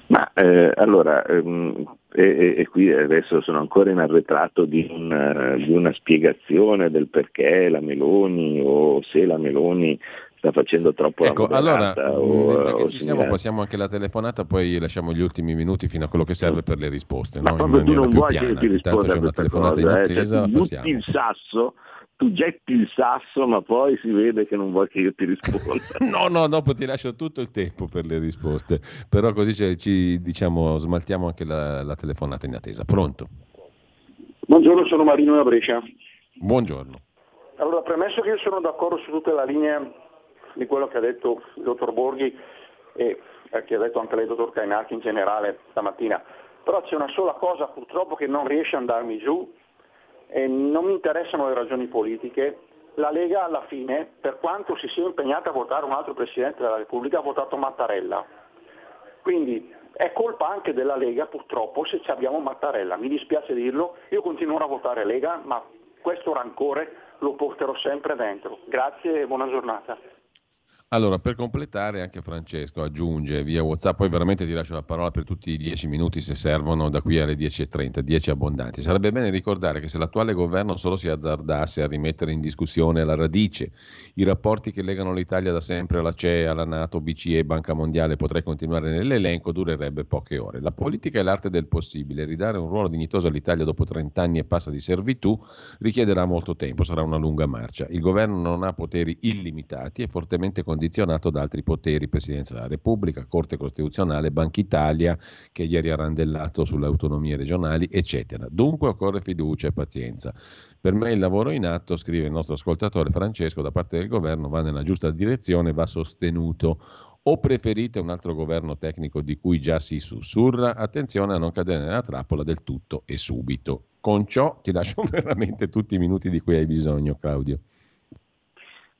Ma eh, allora, ehm, e, e, qui adesso sono ancora in arretrato di, un, di, una spiegazione del perché la Meloni o se la Meloni sta facendo troppo ecco, la allora, o, o ci siamo, passiamo anche la telefonata, poi lasciamo gli ultimi minuti fino a quello che serve per le risposte. Ma no? proprio tu non vuoi piana. che ti risponda c'è una telefonata cosa, in attesa, eh? cioè, il sasso tu getti il sasso ma poi si vede che non vuoi che io ti risponda. no, no, dopo ti lascio tutto il tempo per le risposte, però così ci, ci diciamo, smaltiamo anche la, la, telefonata in attesa. Pronto? Buongiorno, sono Marino da Brescia. Buongiorno. Allora, premesso che io sono d'accordo su tutta la linea di quello che ha detto il dottor Borghi e eh, che ha detto anche lei, dottor Cainarchi, in generale stamattina, però c'è una sola cosa purtroppo che non riesce ad andarmi giù eh, non mi interessano le ragioni politiche. La Lega alla fine, per quanto si sia impegnata a votare un altro Presidente della Repubblica, ha votato Mattarella. Quindi è colpa anche della Lega purtroppo se abbiamo Mattarella. Mi dispiace dirlo, io continuerò a votare Lega, ma questo rancore lo porterò sempre dentro. Grazie e buona giornata. Allora, per completare, anche Francesco aggiunge via WhatsApp, poi veramente ti lascio la parola per tutti i dieci minuti se servono da qui alle 10.30, 10 abbondanti. Sarebbe bene ricordare che se l'attuale governo solo si azzardasse a rimettere in discussione alla radice i rapporti che legano l'Italia da sempre alla CE, alla Nato, BCE, Banca Mondiale, potrei continuare nell'elenco, durerebbe poche ore. La politica è l'arte del possibile, ridare un ruolo dignitoso all'Italia dopo 30 anni e passa di servitù richiederà molto tempo, sarà una lunga marcia. Il governo non ha poteri illimitati e fortemente condizionati condizionato da altri poteri, Presidenza della Repubblica, Corte Costituzionale, Banca Italia, che ieri ha randellato sulle autonomie regionali, eccetera. Dunque occorre fiducia e pazienza. Per me il lavoro in atto, scrive il nostro ascoltatore Francesco, da parte del governo va nella giusta direzione, va sostenuto. O preferite un altro governo tecnico di cui già si sussurra? Attenzione a non cadere nella trappola del tutto e subito. Con ciò ti lascio veramente tutti i minuti di cui hai bisogno, Claudio.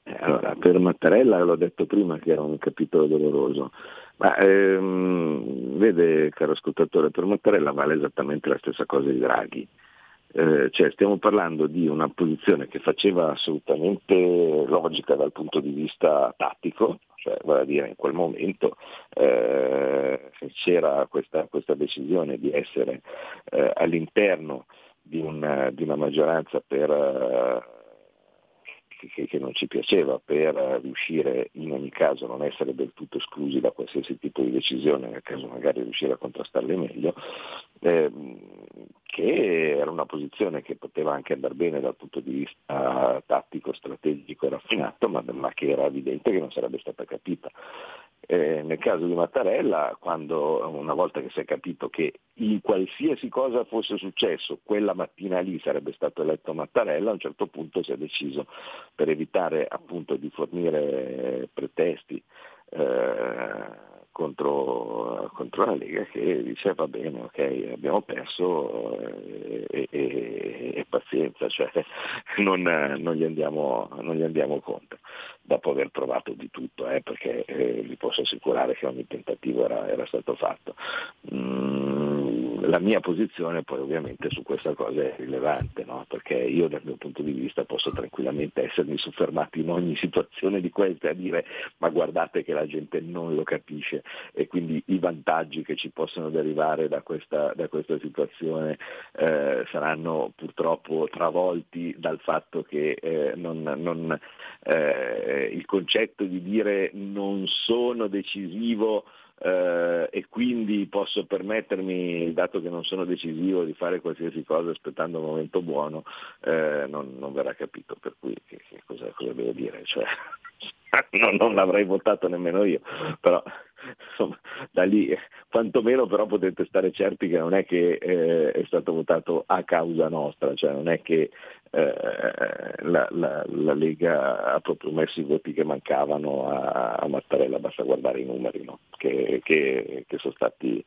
Eh, allora, per Mattarella l'ho detto prima che era un capitolo doloroso, ma ehm, vede caro ascoltatore, per Mattarella vale esattamente la stessa cosa di Draghi. Eh, cioè stiamo parlando di una posizione che faceva assolutamente logica dal punto di vista tattico, cioè vale a dire in quel momento eh, c'era questa, questa, decisione di essere eh, all'interno di una, di una, maggioranza per eh, che, che, non ci piaceva per riuscire in ogni caso a non essere del tutto esclusi da qualsiasi tipo di decisione, nel caso magari riuscire a contrastarle meglio, ehm, che era una posizione che poteva anche andare bene dal punto di vista tattico, strategico e raffinato, ma, ma che era evidente che non sarebbe stata capita. Eh, nel caso di Mattarella, quando una volta che si è capito che in qualsiasi cosa fosse successo, quella mattina lì sarebbe stato eletto Mattarella, a un certo punto si è deciso per evitare appunto di fornire pretesti eh, contro, contro, la Lega che dice va bene, ok, abbiamo perso eh, e, e, e pazienza, cioè non, non, gli andiamo, non, gli andiamo, contro, dopo aver provato di tutto, eh, perché eh, vi posso assicurare che ogni tentativo era, era stato fatto. Mm, la mia posizione poi ovviamente su questa cosa è rilevante, no? perché io dal mio punto di vista posso tranquillamente essermi soffermato in ogni situazione di queste a dire ma guardate che la gente non lo capisce e quindi i vantaggi che ci possono derivare da questa, da questa situazione eh, saranno purtroppo travolti dal fatto che eh, non, non, eh, il concetto di dire non sono decisivo eh, e quindi posso permettermi, dato che non sono decisivo, di fare qualsiasi cosa aspettando un momento buono, eh, non, non, verrà capito, per cui che, che cosa, cosa, devo dire? Cioè, non, non l'avrei votato nemmeno io, però insomma, da lì quantomeno però potete stare certi che non è che eh, è stato votato a causa nostra, cioè non è che eh, la, la, la, Lega ha proprio messo i voti che mancavano a, a Mattarella, basta guardare i numeri no? che, che, che, sono stati,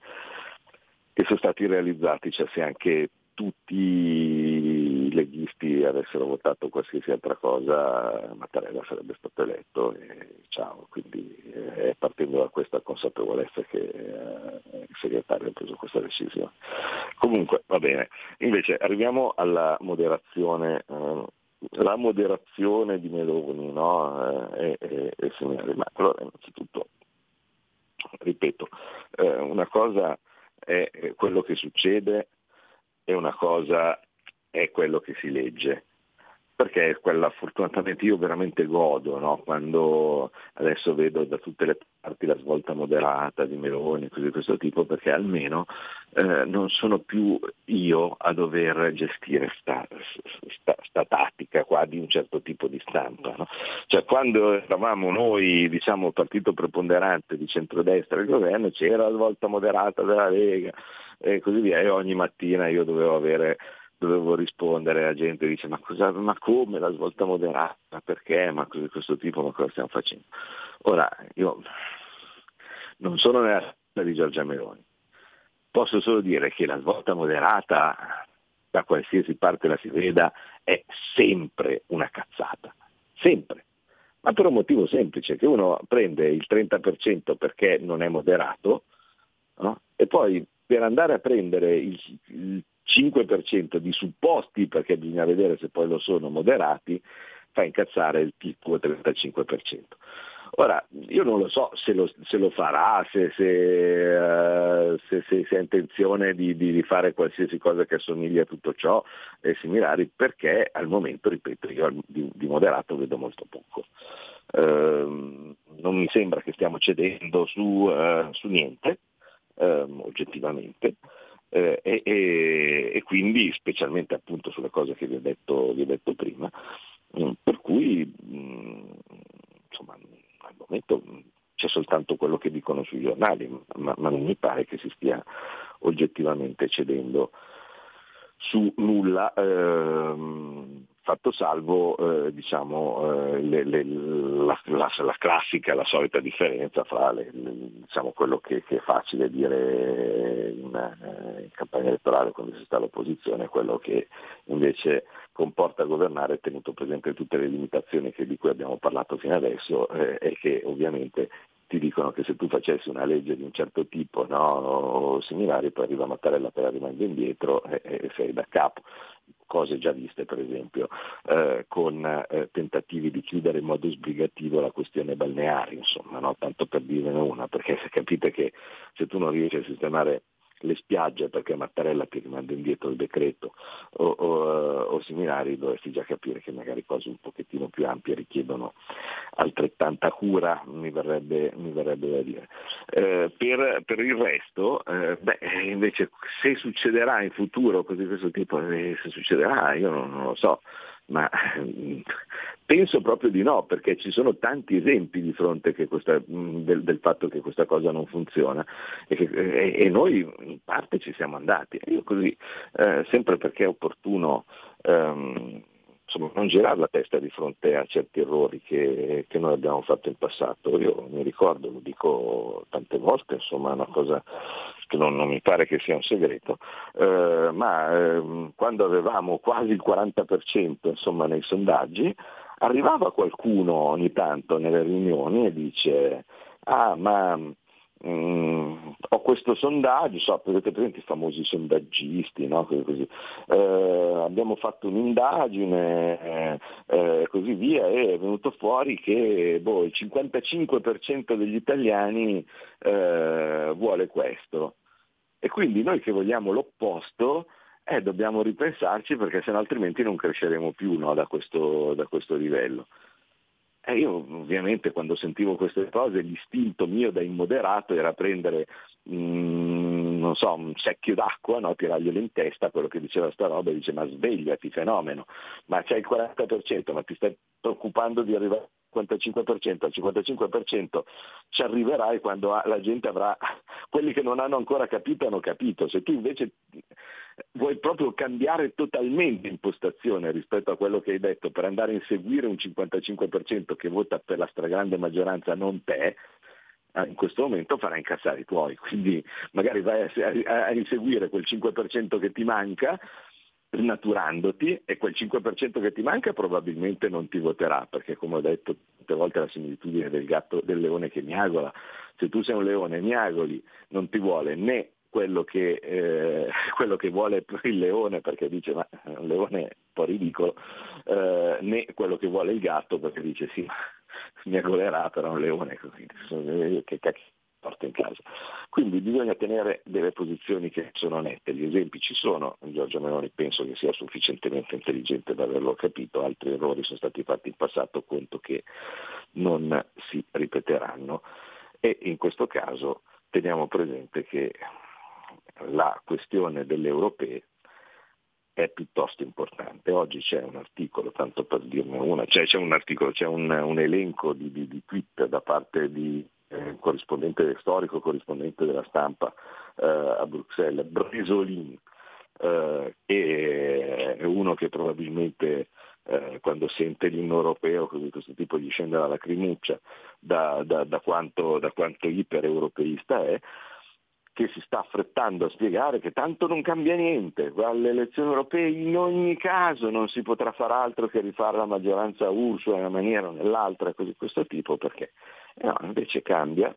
che, sono stati, realizzati, cioè se anche tutti leghisti avessero votato qualsiasi altra cosa, Mattarella sarebbe stato eletto e ciao, quindi eh, è partendo da questa consapevolezza che eh, il segretario ha preso questa decisione. Comunque va bene, invece arriviamo alla moderazione. Eh, la moderazione di Meloni no? è, è, è simile, ma allora innanzitutto, ripeto, una cosa è quello che succede e una cosa è quello che si legge. Perché quella fortunatamente io veramente godo no? quando adesso vedo da tutte le parti la svolta moderata di Meloni, cose di questo tipo, perché almeno eh, non sono più io a dover gestire sta, sta, sta tattica qua di un certo tipo di stampa. No? Cioè quando eravamo noi, diciamo, partito preponderante di centrodestra del governo, c'era la svolta moderata della Lega, e così via. E ogni mattina io dovevo avere dovevo rispondere a gente dice ma, cosa, ma come la svolta moderata, perché, ma cose questo tipo, ma cosa stiamo facendo? Ora, io non sono nella di Giorgia Meloni, posso solo dire che la svolta moderata, da qualsiasi parte la si veda, è sempre una cazzata, sempre. Ma per un motivo semplice, che uno prende il 30% perché non è moderato no? e poi per andare a prendere il, il 5% di supposti, perché bisogna vedere se poi lo sono moderati, fa incazzare il tuo 35%. Ora, io non lo so se lo, se lo farà, se, se, uh, se, ha intenzione di, di, fare qualsiasi cosa che assomigli a tutto ciò e similari, perché al momento, ripeto, io di, di moderato vedo molto poco. Uh, non mi sembra che stiamo cedendo su, uh, su niente, ehm, oggettivamente. Eh, e, e, quindi specialmente appunto sulle cose che vi ho detto, vi ho detto prima, mm, per cui mm, insomma al momento c'è soltanto quello che dicono sui giornali, ma, ma non mi pare che si stia oggettivamente cedendo su nulla. Ehm, fatto salvo eh, diciamo, eh, le, le, la, la, la, classica, la solita differenza fra le, diciamo, quello che, che, è facile dire in, eh, in, campagna elettorale quando si sta all'opposizione quello che invece comporta governare tenuto presente tutte le limitazioni di cui abbiamo parlato fino adesso eh, e che ovviamente ti dicono che se tu facessi una legge di un certo tipo no, o similari poi arriva Mattarella per rimanere indietro e, e sei da capo cose già viste per esempio eh, con eh, tentativi di chiudere in modo sbrigativo la questione balneare, insomma, no? tanto per dirne una, perché se capite che se tu non riesci a sistemare le spiagge perché Mattarella ti rimanda indietro il decreto o, o, o, similari, dovresti già capire che magari cose un pochettino più ampie richiedono altrettanta cura, mi verrebbe, mi verrebbe da dire. Eh, per, per, il resto, eh, beh, invece se succederà in futuro così questo tipo, eh, se succederà, io non, non lo so ma mm, penso proprio di no, perché ci sono tanti esempi di fronte questa, mm, del, del, fatto che questa cosa non funziona e, che, e noi in parte ci siamo andati. Io così, eh, sempre perché è opportuno ehm, insomma, non girare la testa di fronte a certi errori che, che, noi abbiamo fatto in passato. Io mi ricordo, lo dico tante volte, insomma è una cosa che non, non mi pare che sia un segreto, eh, ma eh, quando avevamo quasi il 40% insomma, nei sondaggi, arrivava qualcuno ogni tanto nelle riunioni e dice ah ma Mm, ho questo sondaggio, so, avete presente i famosi sondaggisti, no? eh, abbiamo fatto un'indagine e eh, così via e è venuto fuori che boh, il 55% degli italiani eh, vuole questo. E quindi noi che vogliamo l'opposto, eh, dobbiamo ripensarci perché sennò altrimenti non cresceremo più no, da, questo, da questo livello. E io ovviamente quando sentivo queste cose l'istinto mio da immoderato era prendere mm, non so, un secchio d'acqua, no? tirarglielo in testa, quello che diceva sta roba dice ma svegliati fenomeno, ma c'è il 40%, ma ti stai preoccupando di arrivare al 55%, al 55% ci arriverai quando la gente avrà, quelli che non hanno ancora capito hanno capito, se tu invece vuoi proprio cambiare totalmente impostazione rispetto a quello che hai detto per andare a inseguire un 55% che vota per la stragrande maggioranza non te, eh, in questo momento farai incassare i tuoi, quindi magari vai a inseguire quel 5% che ti manca snaturandoti e quel 5% che ti manca probabilmente non ti voterà, perché come ho detto tante volte la similitudine del gatto del leone che miagola, se tu sei un leone e miagoli non ti vuole né quello che, eh, quello che, vuole il leone perché dice ma è un leone un po' ridicolo, eh, né quello che vuole il gatto perché dice sì, mi agolerà però un leone così, che cacchio porta in casa. Quindi bisogna tenere delle posizioni che sono nette, gli esempi ci sono, Giorgio Meloni penso che sia sufficientemente intelligente da averlo capito, altri errori sono stati fatti in passato, conto che non si ripeteranno e in questo caso teniamo presente che la questione delle europee è piuttosto importante. Oggi c'è un articolo, tanto per dirne una, cioè c'è un articolo, c'è un, un elenco di, di, di, tweet da parte di eh, corrispondente storico, corrispondente della stampa eh, a Bruxelles, Bresolin, eh, che è uno che probabilmente eh, quando sente l'inno europeo, così questo tipo gli scende la lacrimuccia da, da, da, quanto, da quanto iper-europeista è, che si sta affrettando a spiegare che tanto non cambia niente, alle elezioni europee in ogni caso non si potrà fare altro che rifare la maggioranza Ursula in una maniera o nell'altra, così questo tipo, perché? No, invece cambia,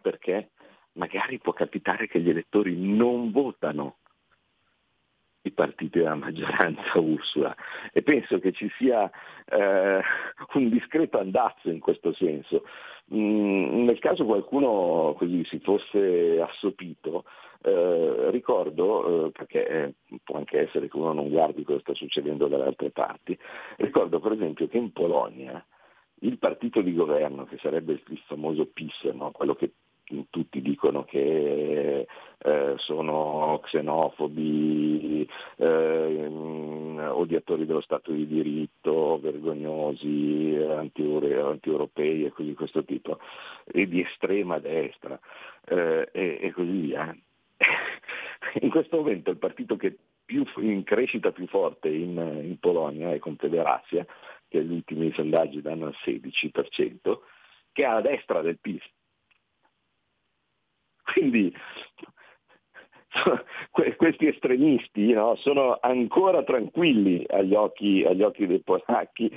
perché magari può capitare che gli elettori non votano i partiti della maggioranza Ursula. E penso che ci sia eh, un discreto andazzo in questo senso. Mm, nel caso qualcuno così si fosse assopito, eh, ricordo, eh, perché eh, può anche essere che uno non guardi cosa sta succedendo dalle altre parti, ricordo per esempio che in Polonia il partito di governo, che sarebbe il famoso PIS, no? quello che tutti dicono che eh, sono xenofobi, eh, odiatori dello Stato di diritto, vergognosi, anti-europei e così di questo tipo, e di estrema destra eh, e, e così via. In questo momento il partito che più in crescita più forte in, in Polonia è Confederazia, che gli ultimi sondaggi danno al 16%, che è a destra del PIS. Quindi questi estremisti no, sono ancora tranquilli agli occhi, agli occhi dei polacchi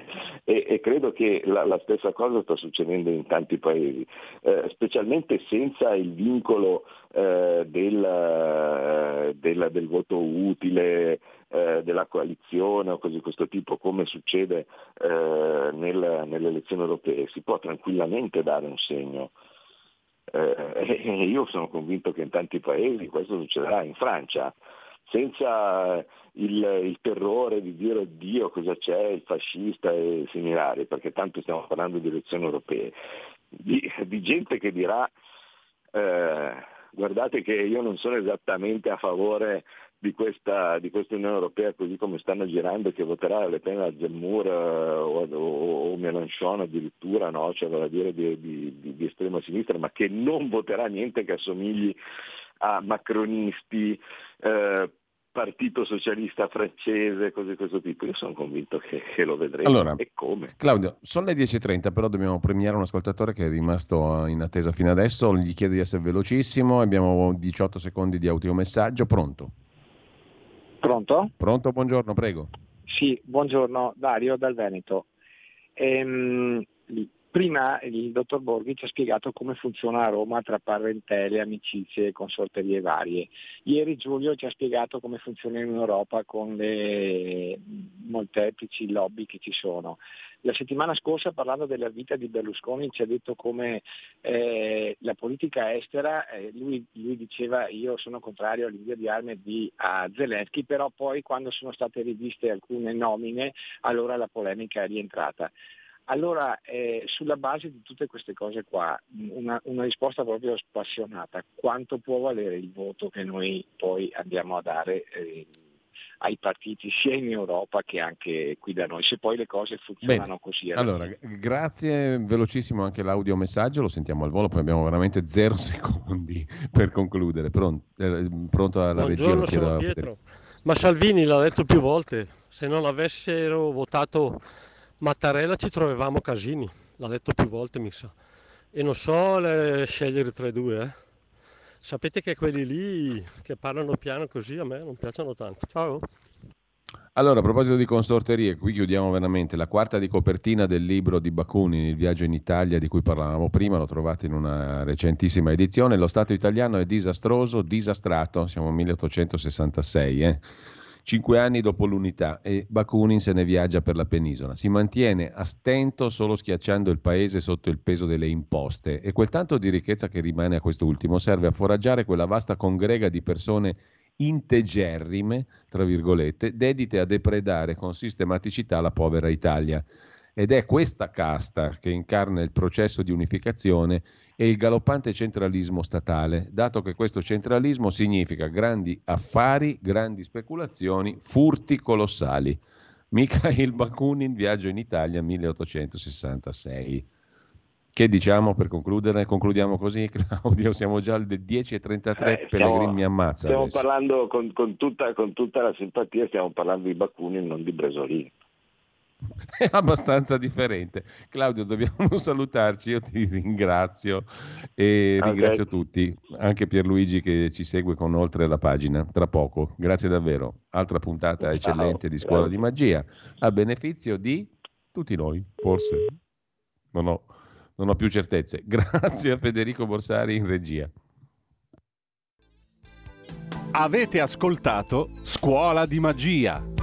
e, e credo che la, la, stessa cosa sta succedendo in tanti paesi, eh, specialmente senza il vincolo eh, del, del, del, voto utile, eh, della coalizione o cose di questo tipo, come succede eh, nel, nelle elezioni europee, si può tranquillamente dare un segno eh, io sono convinto che in tanti paesi questo succederà, in Francia, senza il, il, terrore di dire oddio cosa c'è, il fascista e similari, perché tanto stiamo parlando di elezioni europee, di, di gente che dirà eh, guardate che io non sono esattamente a favore di questa, di questa, Unione Europea così come stanno girando che voterà Le Pen a Zemmour eh, o, o, o, Mélenchon addirittura, no? cioè vale a dire di, di, di, estrema sinistra, ma che non voterà niente che assomigli a macronisti, eh, partito socialista francese, cose di questo tipo. Io sono convinto che, che lo vedremo. Allora, e come? Claudio, sono le 10.30, però dobbiamo premiare un ascoltatore che è rimasto in attesa fino adesso. Gli chiedo di essere velocissimo. Abbiamo 18 secondi di audiomessaggio. Pronto? Pronto? Pronto, buongiorno, prego. Sì, buongiorno, Dario dal Veneto. Ehm, prima il dottor Borghi ci ha spiegato come funziona a Roma tra parentele, amicizie e consorterie varie. Ieri Giulio ci ha spiegato come funziona in Europa con le molteplici lobby che ci sono. La settimana scorsa parlando della vita di Berlusconi ci ha detto come eh, la politica estera, eh, lui, lui, diceva io sono contrario all'invio di armi di, a Zelensky, però poi quando sono state riviste alcune nomine allora la polemica è rientrata. Allora, eh, sulla base di tutte queste cose qua, una, una, risposta proprio spassionata, quanto può valere il voto che noi poi andiamo a dare eh, ai partiti sia in Europa che anche qui da noi, se poi le cose funzionano Bene. così. Allora, fine. grazie, velocissimo anche l'audio messaggio, lo sentiamo al volo, poi abbiamo veramente zero secondi per concludere. Pronto, eh, pronto alla Buongiorno, regia? sono Pietro. Ma Salvini l'ha detto più volte, se non avessero votato Mattarella ci trovavamo casini, l'ha detto più volte mi sa. E non so le, scegliere tra i due, eh. Sapete che quelli lì che parlano piano così a me non piacciono tanto. Ciao. Allora, a proposito di consorterie, qui chiudiamo veramente la quarta di copertina del libro di Bakunin, Il viaggio in Italia, di cui parlavamo prima, lo trovate in una recentissima edizione. Lo Stato italiano è disastroso, disastrato, siamo nel 1866, eh? Cinque anni dopo l'unità e Bakunin se ne viaggia per la penisola. Si mantiene a stento solo schiacciando il paese sotto il peso delle imposte e quel tanto di ricchezza che rimane a quest'ultimo serve a foraggiare quella vasta congrega di persone integerrime, tra virgolette, dedite a depredare con sistematicità la povera Italia. Ed è questa casta che incarna il processo di unificazione e il galoppante centralismo statale, dato che questo centralismo significa grandi affari, grandi speculazioni, furti colossali. Mikhail Bakunin, Viaggio in Italia 1866. Che diciamo per concludere? Concludiamo così, Claudio. Siamo già alle 10.33. Eh, Pellegrini mi ammazza. Stiamo adesso. parlando con, con, tutta, con, tutta, la simpatia, stiamo parlando di Bakunin, non di Bresolini. È abbastanza differente. Claudio, dobbiamo salutarci. Io ti ringrazio e okay. ringrazio tutti, anche Pierluigi che ci segue con oltre la pagina. Tra poco, grazie davvero. Altra puntata eccellente di Scuola di Magia a beneficio di tutti noi, forse. Non ho, non ho più certezze. Grazie a Federico Borsari in regia. Avete ascoltato Scuola di Magia